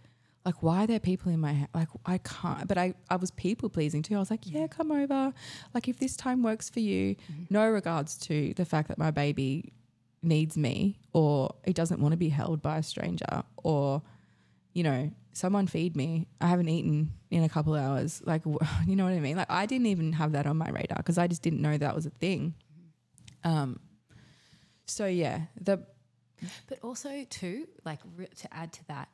Like, why are there people in my house? Like, I can't, but I, I was people pleasing too. I was like, yeah, mm-hmm. come over. Like, if this time works for you, mm-hmm. no regards to the fact that my baby needs me or it doesn't want to be held by a stranger or, you know, someone feed me. I haven't eaten in a couple hours. Like, you know what I mean? Like, I didn't even have that on my radar because I just didn't know that was a thing. Um, so yeah, the But also too, like to add to that,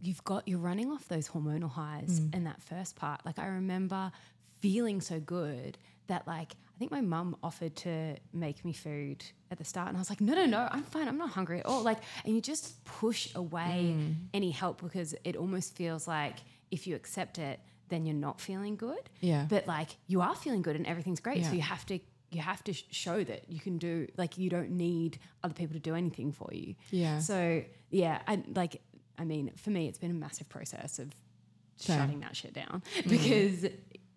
you've got you're running off those hormonal highs Mm. in that first part. Like I remember feeling so good that like I think my mum offered to make me food at the start and I was like, no, no, no, I'm fine. I'm not hungry at all. Like, and you just push away Mm. any help because it almost feels like if you accept it, then you're not feeling good. Yeah. But like you are feeling good and everything's great. Yeah. So you have to you have to show that you can do like you don't need other people to do anything for you. Yeah. So yeah, I like I mean, for me it's been a massive process of Same. shutting that shit down because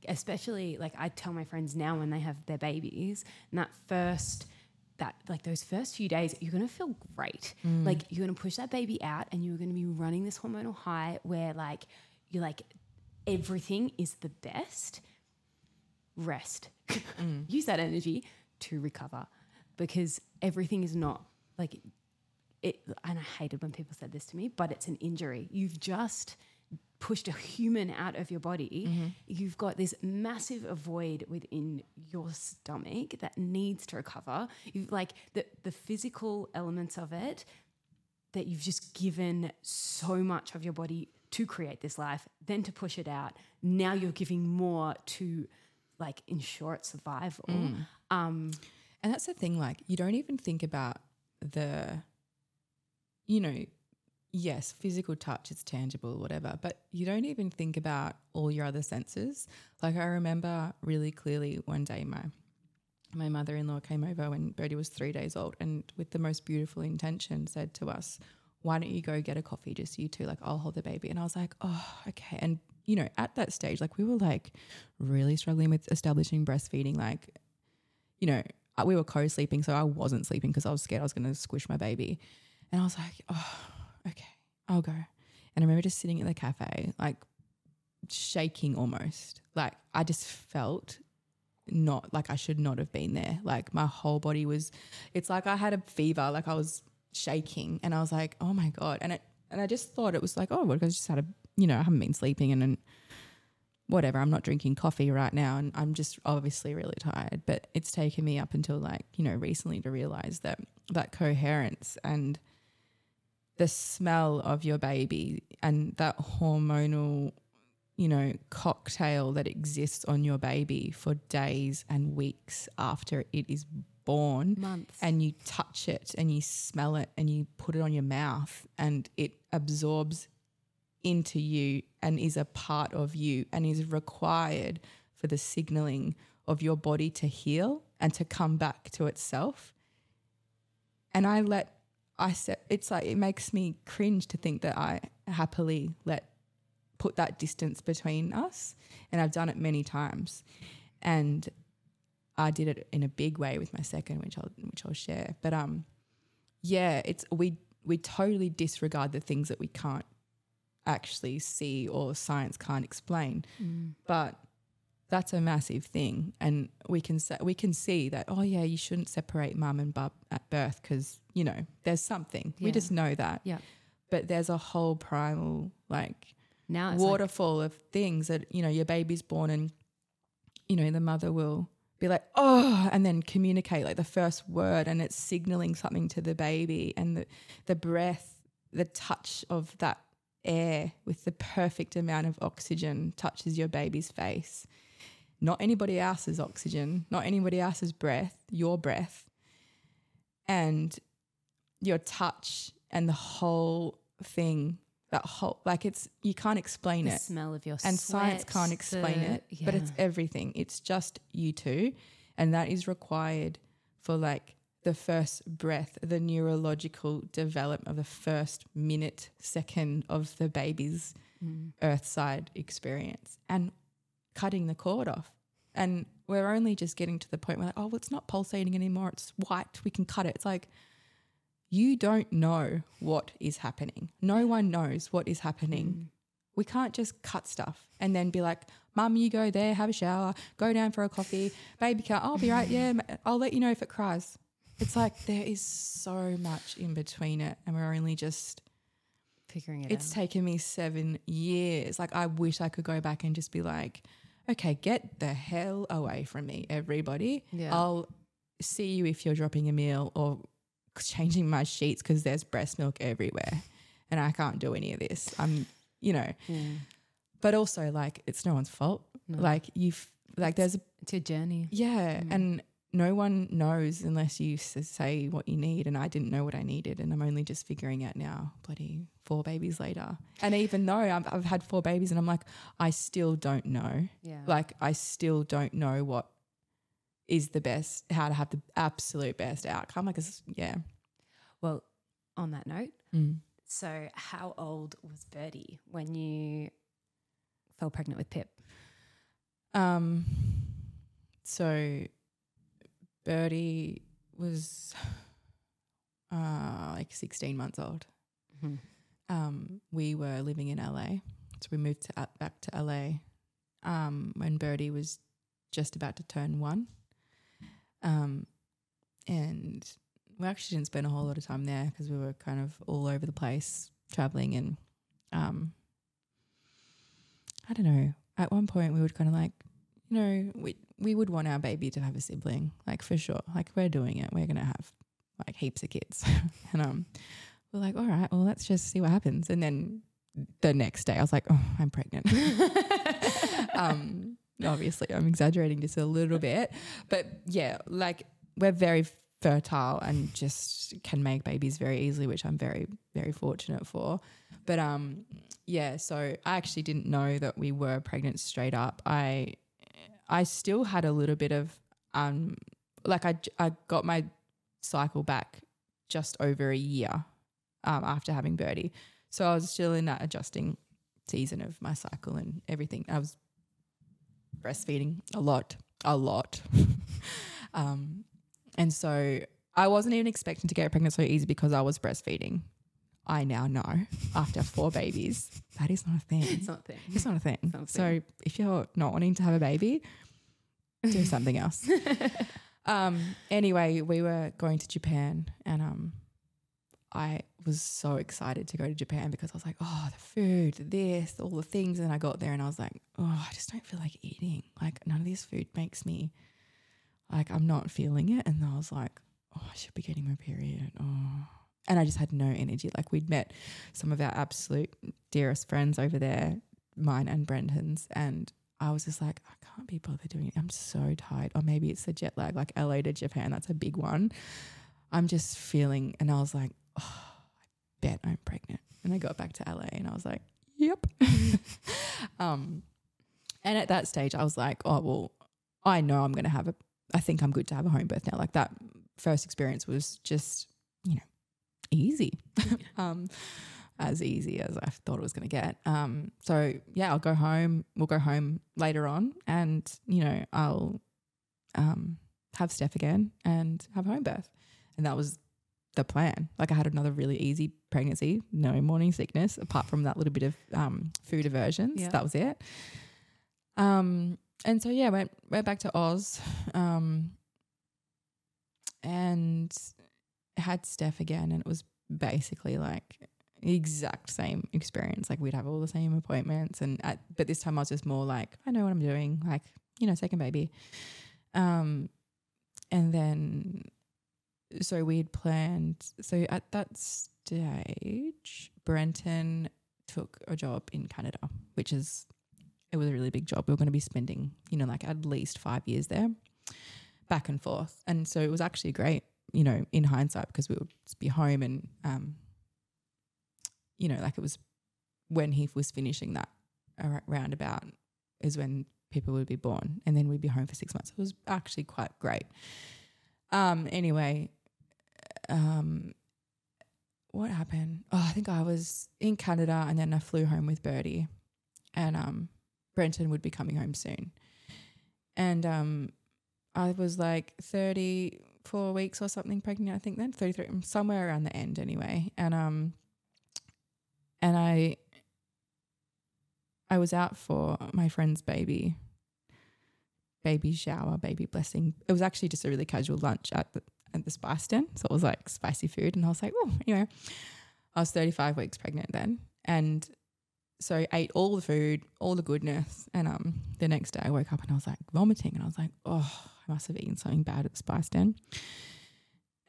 especially like I tell my friends now when they have their babies and that first that like those first few days you're going to feel great. Mm. Like you're going to push that baby out and you're going to be running this hormonal high where like you're like everything is the best. Rest. Mm. Use that energy to recover because everything is not like it and I hated when people said this to me, but it's an injury. You've just pushed a human out of your body. You've got this massive void within your stomach that needs to recover. You've like the the physical elements of it that you've just given so much of your body to create this life, then to push it out. Now you're giving more to like ensure its survival. Um, And that's the thing, like, you don't even think about the, you know, yes, physical touch, it's tangible, whatever, but you don't even think about all your other senses. Like, I remember really clearly one day my my mother in law came over when Birdie was three days old and with the most beautiful intention said to us, Why don't you go get a coffee, just you two? Like, I'll hold the baby. And I was like, Oh, okay. And, you know, at that stage, like, we were like really struggling with establishing breastfeeding. Like, you know, we were co-sleeping, so I wasn't sleeping because I was scared I was going to squish my baby. And I was like, oh, okay, I'll go. And I remember just sitting at the cafe, like shaking almost. Like I just felt not like I should not have been there. Like my whole body was, it's like I had a fever, like I was shaking, and I was like, oh my god. And it, and I just thought it was like, oh, well, I just had a, you know, I haven't been sleeping, and then whatever. I'm not drinking coffee right now, and I'm just obviously really tired. But it's taken me up until like you know recently to realize that that coherence and the smell of your baby and that hormonal you know cocktail that exists on your baby for days and weeks after it is born months. and you touch it and you smell it and you put it on your mouth and it absorbs into you and is a part of you and is required for the signaling of your body to heal and to come back to itself. And I let, I said, it's like, it makes me cringe to think that I happily let, put that distance between us. And I've done it many times. And I did it in a big way with my second, which I'll, which I'll share. But, um, yeah, it's we we totally disregard the things that we can't actually see or science can't explain. Mm. But that's a massive thing, and we can we can see that. Oh yeah, you shouldn't separate mum and bub at birth because you know there's something. Yeah. We just know that. Yeah. But there's a whole primal like Now it's like, waterfall of things that you know your baby's born and you know the mother will be like oh and then communicate like the first word and it's signaling something to the baby and the the breath the touch of that air with the perfect amount of oxygen touches your baby's face not anybody else's oxygen not anybody else's breath your breath and your touch and the whole thing. That whole like it's you can't explain the it. smell of your and science can't explain the- it but it's everything. It's just you two and that is required for like the first breath the neurological development of the first minute second of the baby's Mm. earthside experience. And cutting the cord off and we're only just getting to the point where like, oh well, it's not pulsating anymore it's white we can cut it it's like you don't know what is happening no one knows what is happening Mm. we can't just cut stuff and then be like, Mum, you go there, have a shower, go down for a coffee. Baby can't, I'll be right. Yeah, I'll let you know if it cries. It's like there is so much in between it. And we're only just, figuring it it's out. It's taken me seven years. Like, I wish I could go back and just be like, okay, get the hell away from me, everybody. Yeah. I'll see you if you're dropping a meal or changing my sheets because there's breast milk everywhere. And I can't do any of this. I'm, you know, Mm. but also like it's no one's fault. No. Like you've like there's a it's a journey. yeah, Mm. and no one knows unless you say what you need. And I didn't know what I needed, and I'm only just figuring out now. Bloody four babies later, and even though I've, I've had four babies, and I'm like, I still don't know. Yeah. Like I still don't know what is the best, how to have the absolute best outcome. Like, yeah. well, on that note, Mm. so how old was Birdie when you fell pregnant with Pip? Um, so Birdie was uh, like 16 months old. Mhm. Um, we were living in LA. So we moved to, back to LA um, when Birdie was just about to turn one. Um, and we actually didn't spend a whole lot of time there because we were kind of all over the place traveling and um, I don't know. At one point, we would kind of like, you know, we we would want our baby to have a sibling, like for sure. Like we're doing it. We're gonna have like heaps of kids, and um, we're like, all right, well, let's just see what happens. And then the next day, I was like, oh, I'm pregnant. um, obviously, I'm exaggerating just a little bit, but yeah, like we're very fertile and just can make babies very easily, which I'm very very fortunate for. But um, yeah, so I actually didn't know that we were pregnant straight up. I I still had a little bit of um, like I, I got my cycle back just over a year um, after having Birdie. So I was still in that adjusting season of my cycle and everything. I was breastfeeding a lot, a lot. um, and so I wasn't even expecting to get pregnant so easy because I was breastfeeding. I now know after four babies, that is not a thing. It's not a thing. It's not a thing. not a so thing. if you're not wanting to have a baby, do something else. um, anyway, we were going to Japan and um, I was so excited to go to Japan because I was like, oh, the food, this, all the things. And I got there and I was like, oh, I just don't feel like eating. Like none of this food makes me like I'm not feeling it. And I was like, oh, I should be getting my period. Oh. And I just had no energy. Like we'd met some of our absolute dearest friends over there, mine and Brenton's, and I was just like, I can't be bothered doing it. I'm so tired. Or maybe it's the jet lag, like LA to Japan. That's a big one. I'm just feeling, and I was like, oh, I bet I'm pregnant. And I got back to LA and I was like, yep. um, and at that stage, I was like, oh, well, I know I'm going to have a, I think I'm good to have a home birth now. Like that first experience was just, easy. um, as easy as I thought it was going to get. Um, so yeah, I'll go home. We'll go home later on, and you know, I'll um, have Steph again and have a home birth. And that was the plan. Like I had another really easy pregnancy, no morning sickness, apart from that little bit of um, food aversions. Yeah. That was it. Um, and so yeah, went went back to Oz, um, and had Steph again, and it was basically like the exact same experience. Like we'd have all the same appointments, and at, but this time I was just more like I know what I'm doing. Like you know, second baby. Um, and then so we'd planned. So at that stage, Brenton took a job in Canada, which is it was a really big job. We were going to be spending, you know, like at least five years there, back and forth. And so it was actually great, you know, in hindsight because we would be home and, um, you know, like it was when he was finishing that roundabout is when people would be born, and then we'd be home for six months. It was actually quite great. Um, anyway, um, what happened? Oh, I think I was in Canada and then I flew home with Birdie and um Brenton would be coming home soon. And um I was like 34 weeks or something pregnant, I think then, 33 somewhere around the end anyway. And um and I I was out for my friend's baby baby shower, baby blessing. It was actually just a really casual lunch at the at the spice den. So it was like spicy food. And I was like, oh, anyway. I was 35 weeks pregnant then. And so I ate all the food, all the goodness. And um the next day I woke up and I was like vomiting. And I was like, oh, I must have eaten something bad at the spice den.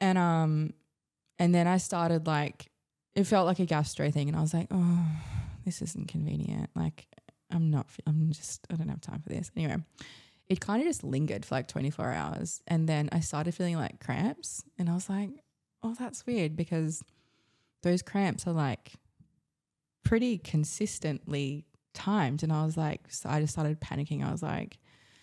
And um and then I started like it felt like a gastro thing. And I was like, oh, this isn't convenient. Like I'm not, I'm just, I don't have time for this. Anyway, it kind of just lingered for like 24 hours. And then I started feeling like cramps. And I was like, oh, that's weird because those cramps are like pretty consistently timed. And I was like, so I just started panicking. I was like,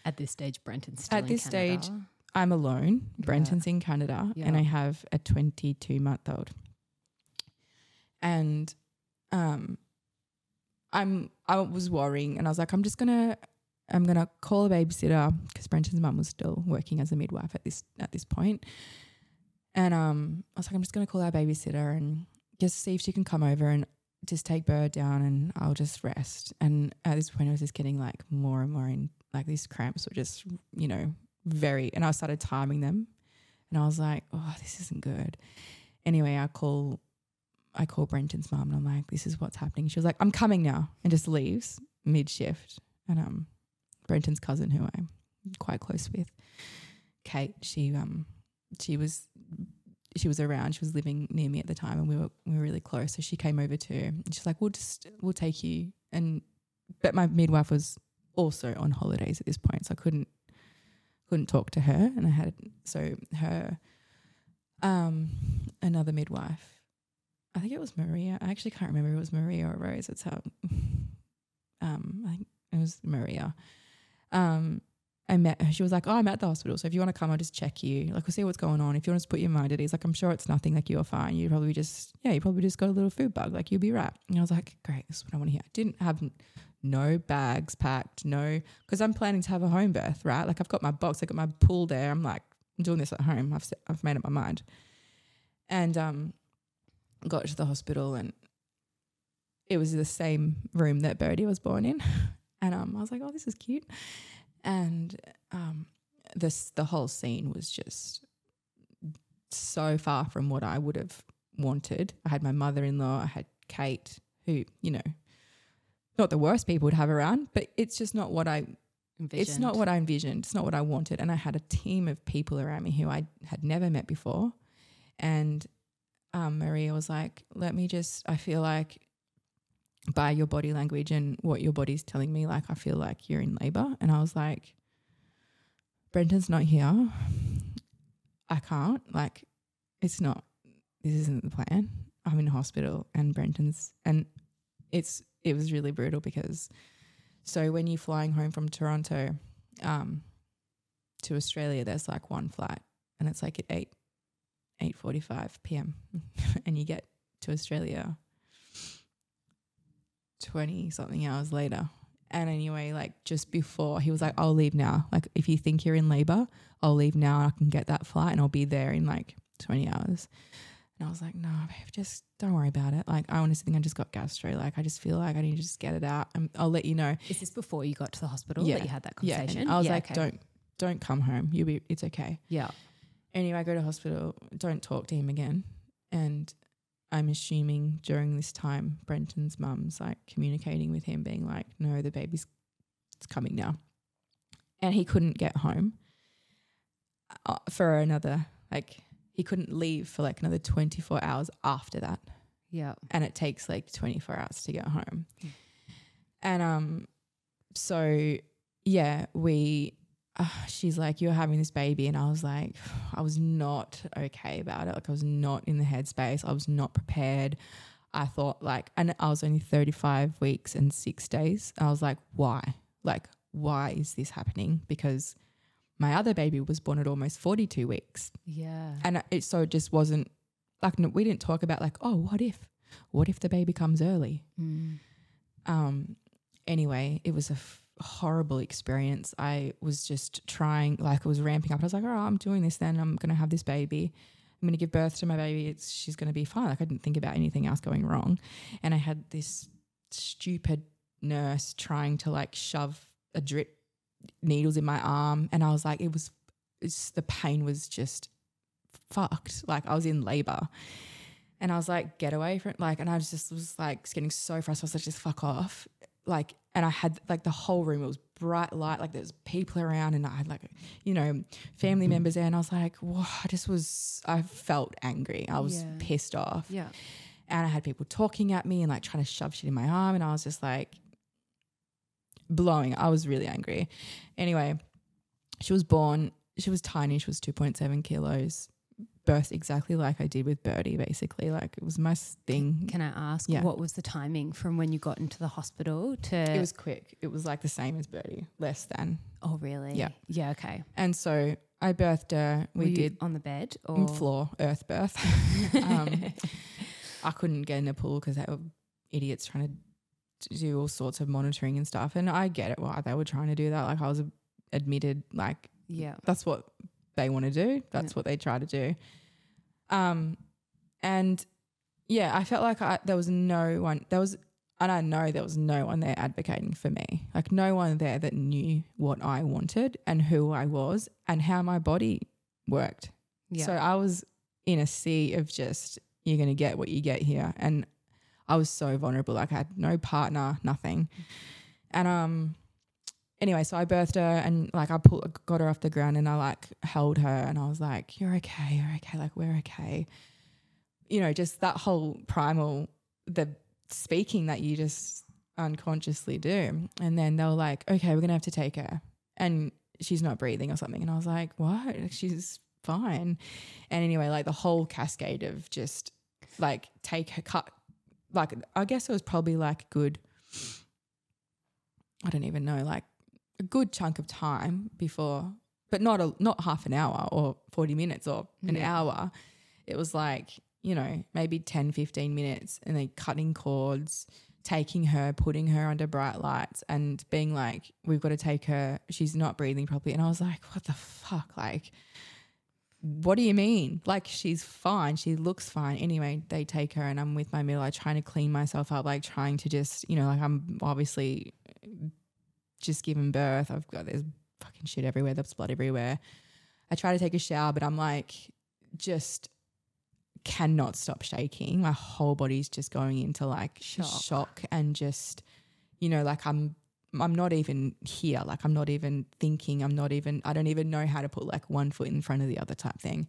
At this stage, Brenton's still At this Canada. stage, I'm alone. Brenton's in Canada and I have a 22 month old. And um I'm I was worrying and I was like I'm just going to I'm to call a babysitter because Brenton's mum was still working as a midwife at this at this point. And um I was like I'm just going to call our babysitter and just see if she can come over and just take Bird down and I'll just rest. And at this point I was just getting like more and more in like these cramps were just, you know, very and I started timing them and I was like, oh, this isn't good. Anyway, I call I call Brenton's mum and I'm like, this is what's happening. She was like, I'm coming now and just leaves mid shift. And um Brenton's cousin who I'm quite close with, Kate, she um she was she was around. She was living near me at the time and we were we were really close. So she came over too. And she's like, We'll just we'll take you and but my midwife was also on holidays at this point, so I couldn't couldn't talk to her and I had so her um another midwife I think it was Maria. I actually can't remember it was Maria or Rose. It's how um I think it was Maria. Um I met her. She was like, Oh, I'm at the hospital. So if you want to come, I'll just check you. Like we'll see what's going on. If you want to put your mind at ease, like I'm sure it's nothing, like you're fine. You probably just yeah, you probably just got a little food bug. Like you'll be right. And I was like, Great, this is what I want to hear. I didn't have no bags packed, no because I'm planning to have a home birth, right? Like I've got my box, I got my pool there. I'm like, I'm doing this at home. I've I've made up my mind. And um got to the hospital and it was the same room that Birdie was born in. And um, I was like, oh, this is cute. And um, this the whole scene was just so far from what I would have wanted. I had my mother in law, I had Kate, who, you know, not the worst people to have around, but it's just not what I it's not what I envisioned. It's not what I wanted. And I had a team of people around me who I had never met before. And um, Maria was like, let me just, I feel like by your body language and what your body's telling me, like, I feel like you're in labor. And I was like, Brenton's not here. I can't. Like, it's not, this isn't the plan. I'm in hospital and Brenton's, and it's, it was really brutal because so when you're flying home from Toronto um, to Australia, there's like one flight, and it's like at eight eight forty five p.m. and you get to Australia twenty something hours later. And anyway, like just before he was like, "I'll leave now. Like if you think you're in labor, I'll leave now. and I can get that flight, and I'll be there in like twenty hours." And I was like, no, babe, just don't worry about it. Like, I honestly think I just got gastro. Like, I just feel like I need to just get it out and I'll let you know. Is this before you got to the hospital Yeah. that you had that conversation? And I was Yeah, like, okay. don't, don't come home. You'll be, it's okay. Yeah. Anyway, I go to hospital, don't talk to him again. And I'm assuming during this time, Brenton's mum's like communicating with him, being like, no, the baby's it's coming now. And he couldn't get home uh, for another, like, he couldn't leave for like another 24 hours after that. Yeah. And it takes like 24 hours to get home. Mm. And um, so yeah, we, uh, she's like, You're having this baby. And I was like, I was not okay about it. Like, I was not in the headspace. I was not prepared. I thought, like, and I was only 35 weeks and six days. I was like, Why? Like, why is this happening? Because my other baby was born at almost 42 weeks. Yeah. And it so it just wasn't like, we didn't talk about, like, oh, what if? What if the baby comes early? Mm. um anyway it was a f- horrible experience. I was just trying like i was ramping up. I was like all right i'm doing this then. I'm gonna have this baby. I'm gonna give birth to my baby. It's she's gonna be fine. Like i didn't think about anything else going wrong. And i had this stupid nurse trying to like shove a drip needles in my arm. And i was like it was it's the pain was just fucked. Like i was in labor. And I was like, get away from like, and I was just was like getting so frustrated. I was like, just fuck off. Like, and I had like the whole room, it was bright light, like there's people around, and I had like, you know, family mm-hmm. members there. And I was like, whoa, I just was, I felt angry. I was Yeah. pissed off. Yeah. And I had people talking at me and like trying to shove shit in my arm. And I was just like blowing. I was really angry. Anyway, she was born, she was tiny, she was 2.7 kilos, birthed exactly like I did with Birdie, basically. Like it was my thing. Can I ask Yeah. what was the timing from when you got into the hospital to? It was quick. It was like the same as Birdie, less than. oh, really? Yeah. Yeah. Okay. And so I birthed her. We did on the bed or floor, earth birth. um, I couldn't get in a pool because they were idiots trying to do all sorts of monitoring and stuff. And I get it why they were trying to do that. Like I was admitted, like yeah. that's what they want to do. That's Yeah. what they try to do. Um, and yeah, I felt like I, there was no one. There was, and I know there was no one there advocating for me. Like no one there that knew what I wanted and who I was and how my body worked. Yeah. So I was in a sea of just you're going to get what you get here, and I was so vulnerable. Like I had no partner, nothing, and um. Anyway, so I birthed her and like I pulled, got her off the ground and I like held her and I was like, "You're okay, you're okay, like we're okay." You know, just that whole primal, the speaking that you just unconsciously do. And then they were like, "Okay, we're gonna have to take her," and she's not breathing or something. And I was like, "What? She's fine." And anyway, like the whole cascade of just like take her cut, like I guess it was probably like good. I don't even know, like a good chunk of time before, but not a not half an hour or forty minutes or an Yeah. hour. It was like you know maybe 10, 15 minutes, and then cutting cords, taking her, putting her under bright lights, and being like, "We've got to take her. She's not breathing properly." And I was like, "What the fuck?" Like what do you mean? Like she's fine. She looks fine. Anyway, they take her and I'm with my middle, like trying to clean myself up, like trying to just, you know, like I'm obviously just given birth. I've got there's fucking shit everywhere. There's blood everywhere. I try to take a shower, but I'm like just cannot stop shaking. My whole body's just going into like Shock. shock and just, you know, like I'm I'm not even here. Like I'm not even thinking. I'm not even. I don't even know how to put like one foot in front of the other type thing.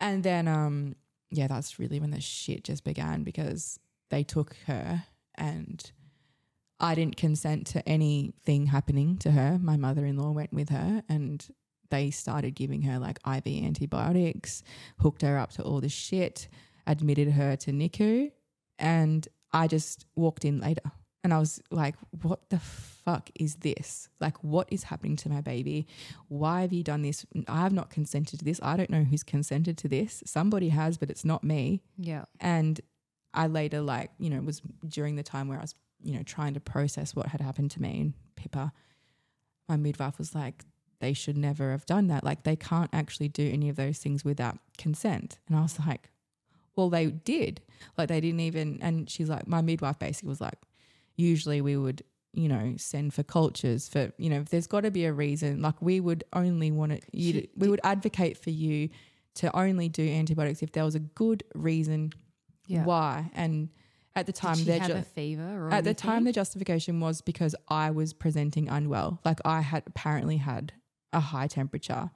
And then, um, yeah, that's really when the shit just began because they took her and I didn't consent to anything happening to her. My mother-in-law went with her and they started giving her like IV antibiotics, hooked her up to all the shit, admitted her to NICU, and I just walked in later. And I was like, what the fuck is this? Like, what is happening to my baby? Why have you done this? I have not consented to this. I don't know who's consented to this. Somebody has, but it's not me. Yeah. And I later, like, you know, was during the time where I was, you know, trying to process what had happened to me and Pippa, my midwife was like, they should never have done that. Like, they can't actually do any of those things without consent. And I was like, Well, they did. Like they didn't even. And she's like, my midwife basically was like, usually we would, you know, send for cultures for, you know, if there's got to be a reason. Like we would only want it. You, we would advocate for you to only do antibiotics if there was a good reason why. And at the time, Did they're have ju- a fever or at the time the justification was because I was presenting unwell. Like I had apparently had a high temperature.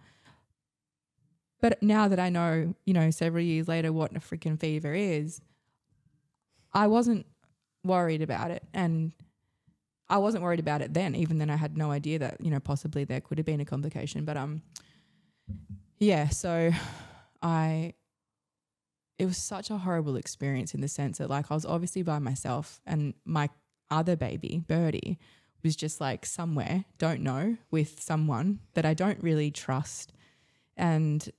But now that I know, you know, several years later what a freaking fever is, I wasn't worried about it. And I wasn't worried about it then, even then I had no idea that, you know, possibly there could have been a complication. But um yeah, so I it was such a horrible experience in the sense that like I was obviously by myself and my other baby, Birdie, was just like somewhere, don't know, with someone that I don't really trust. And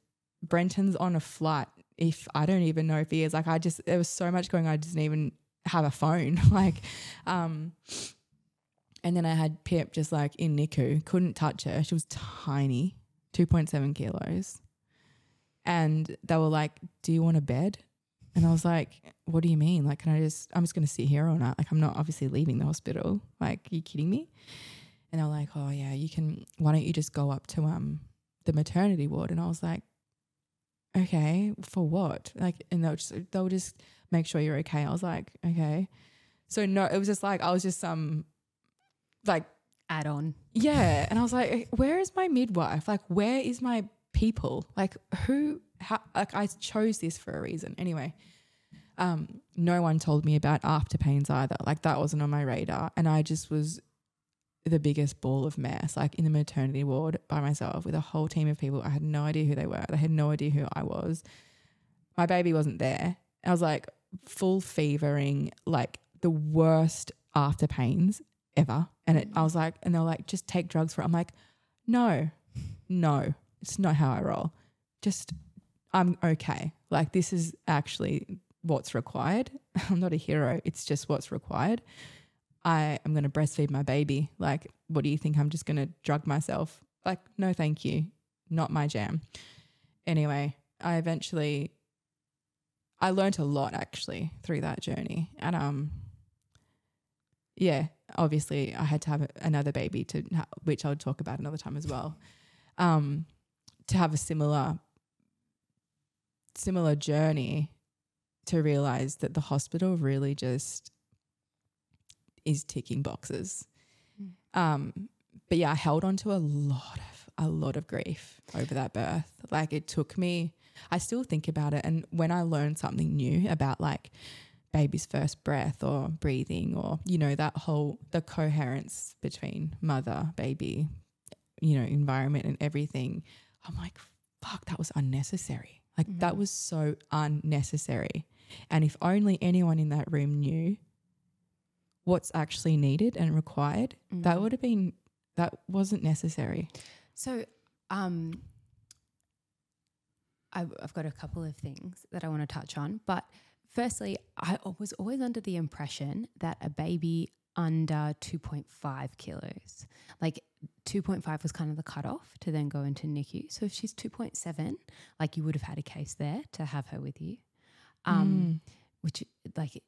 Brenton's on a flight. If I don't even know if he is, like I just there was so much going on, I didn't even have a phone. like um and then I had Pip just like in NICU, couldn't touch her. She was tiny, 2.7 kilos. And they were like, Do you want a bed? And I was like, What do you mean? Like, can I just, I'm just going to sit here all night. Like, I'm not obviously leaving the hospital. Like, are you kidding me? And they're like, Oh, yeah, you can, why don't you just go up to um the maternity ward? And I was like, Okay, for what? Like, and they'll just, they'll just make sure you're okay. I was like, Okay. So, no, it was just like, I was just some, like, add on. yeah. And I was like, where is my midwife? Like, where is my people? Like, who, how, like, I chose this for a reason. Anyway, um, no one told me about after pains either. Like, that wasn't on my radar. And I just was the biggest ball of mess, like in the maternity ward by myself with a whole team of people. I had no idea who they were. They had no idea who I was. My baby wasn't there. I was like full fevering, like the worst after pains ever. And it, I was like, and they're like, just take drugs for it. I'm like, no, no, it's not how I roll. Just, I'm okay. Like, this is actually what's required. I'm not a hero. It's just what's required. I am going to breastfeed my baby. Like, what do you think? I'm just going to drug myself? Like, no, thank you. Not my jam. Anyway, I eventually, I learned a lot actually through that journey. And, um, yeah, obviously I had to have another baby to, which I'll talk about another time as well. Um, to have a similar, similar journey to realize that the hospital really just is ticking boxes. Um, but yeah, I held on to a lot of a lot of grief over that birth. Like it took me. I still think about it, and when I learn something new about like baby's first breath or breathing or you know that whole the coherence between mother baby you know environment and everything i'm like fuck that was unnecessary. Like that was so unnecessary. And if only anyone in that room knew what's actually needed and required that would have been that wasn't necessary. So, um, I've, I've got a couple of things that I want to touch on. But firstly, I was always under the impression that a baby under 2.5 kilos, like 2.5 was kind of the cutoff to then go into NICU. So if she's 2.7, like you would have had a case there to have her with you. Um, which like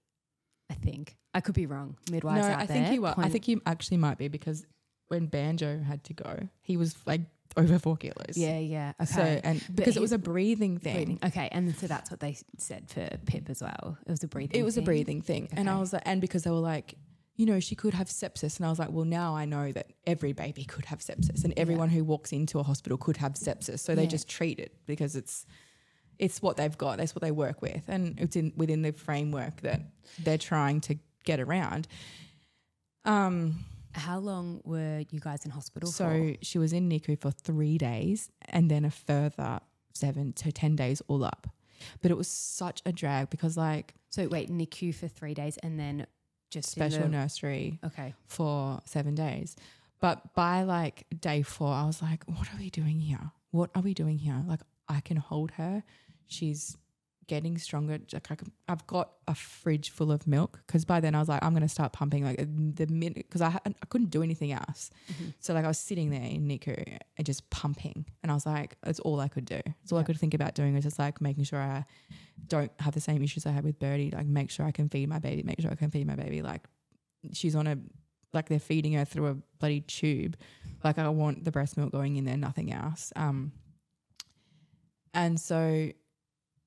I think I could be wrong. Midwives no out i there. think you are i think you actually might be because when banjo had to go he was like over four kilos yeah, yeah. Okay. so and because it was a breathing thing breathing. Okay, and so that's what they said for Pip as well. It was a breathing. It was a breathing thing. And I was like, and because they were like, you know, she could have sepsis. And I was like, well, now I know that every baby could have sepsis and everyone who walks into a hospital could have sepsis. So they just treat it because it's it's what they've got. That's what they work with. And it's in within the framework that they're trying to get around. Um How long were you guys in hospital so for? she was in NICU for three days and then a further seven to ten days all up. But it was such a drag because like So wait, NICU for three days, and then just special the- nursery Okay, for seven days. But by like day four, I was like, what are we doing here? What are we doing here? Like, I can hold her. She's getting stronger. Like I can, I've got a fridge full of milk because by then I was like, I'm going to start pumping like the minute because I I couldn't do anything else. So like I was sitting there in NICU and just pumping, and I was like, it's all I could do. It's all I could think about doing was just like making sure I don't have the same issues I had with Birdie. Like make sure I can feed my baby, make sure I can feed my baby. Like she's on a like they're feeding her through a bloody tube. Like I want the breast milk going in there, nothing else. Um, and so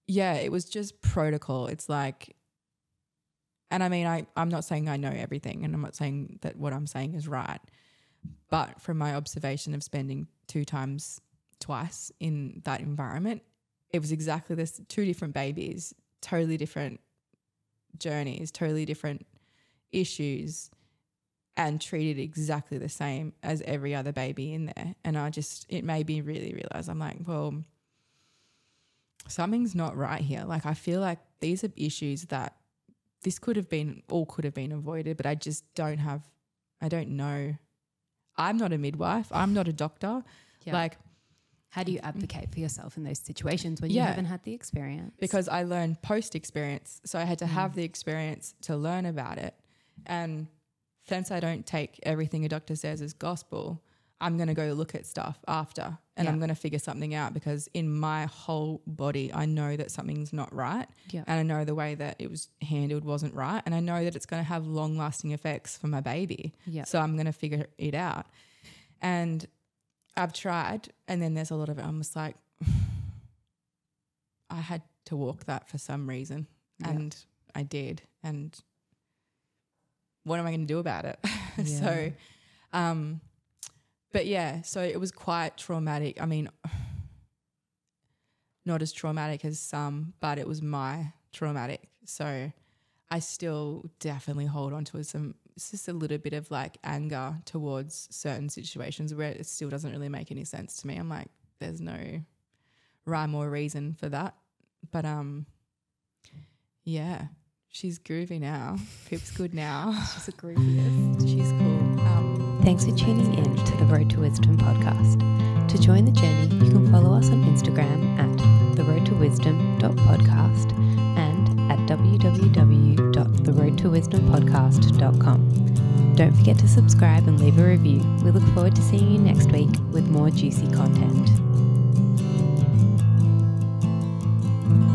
yeah, it was just protocol. It's like, and I mean, I, I'm not saying I know everything and I'm not saying that what I'm saying is right. But from my observation of spending two times twice in that environment, it was exactly this two different babies, totally different journeys, totally different issues, and treated exactly the same as every other baby in there. And I just, it made me really realize I'm like, well, something's not right here. Like I feel like these are issues that this could have been all could have been avoided, but I just don't have I don't know. I'm not a midwife. I'm not a doctor. Yeah. Like How do you advocate for yourself in those situations when you Yeah. haven't had the experience? because I learned post experience. So I had to have the experience to learn about it. And since I don't take everything a doctor says as gospel, I'm going to go look at stuff after and I'm going to figure something out because in my whole body, I know that something's not right. Yeah. And I know the way that it was handled wasn't right. And I know that it's going to have long lasting effects for my baby. Yeah. So I'm going to figure it out. And I've tried. And then there's a lot of it. I'm just like, I had to walk that for some reason. Yeah. And I did. And what am I going to do about it? Yeah. so, um, but yeah, so it was quite traumatic. I mean, not as traumatic as some, but it was my traumatic. So I still definitely hold on to some, it's just a little bit of like anger towards certain situations where it still doesn't really make any sense to me. I'm like, there's no rhyme or reason for that. But um, yeah, she's groovy now. Pip's good now. She's a grooviest. She's cool. Thanks for tuning in to the Road to Wisdom podcast. To join the journey, you can follow us on Instagram at the road to wisdom.podcast and at www.theroadtowisdompodcast.com. Don't forget to subscribe and leave a review. We look forward to seeing you next week with more juicy content.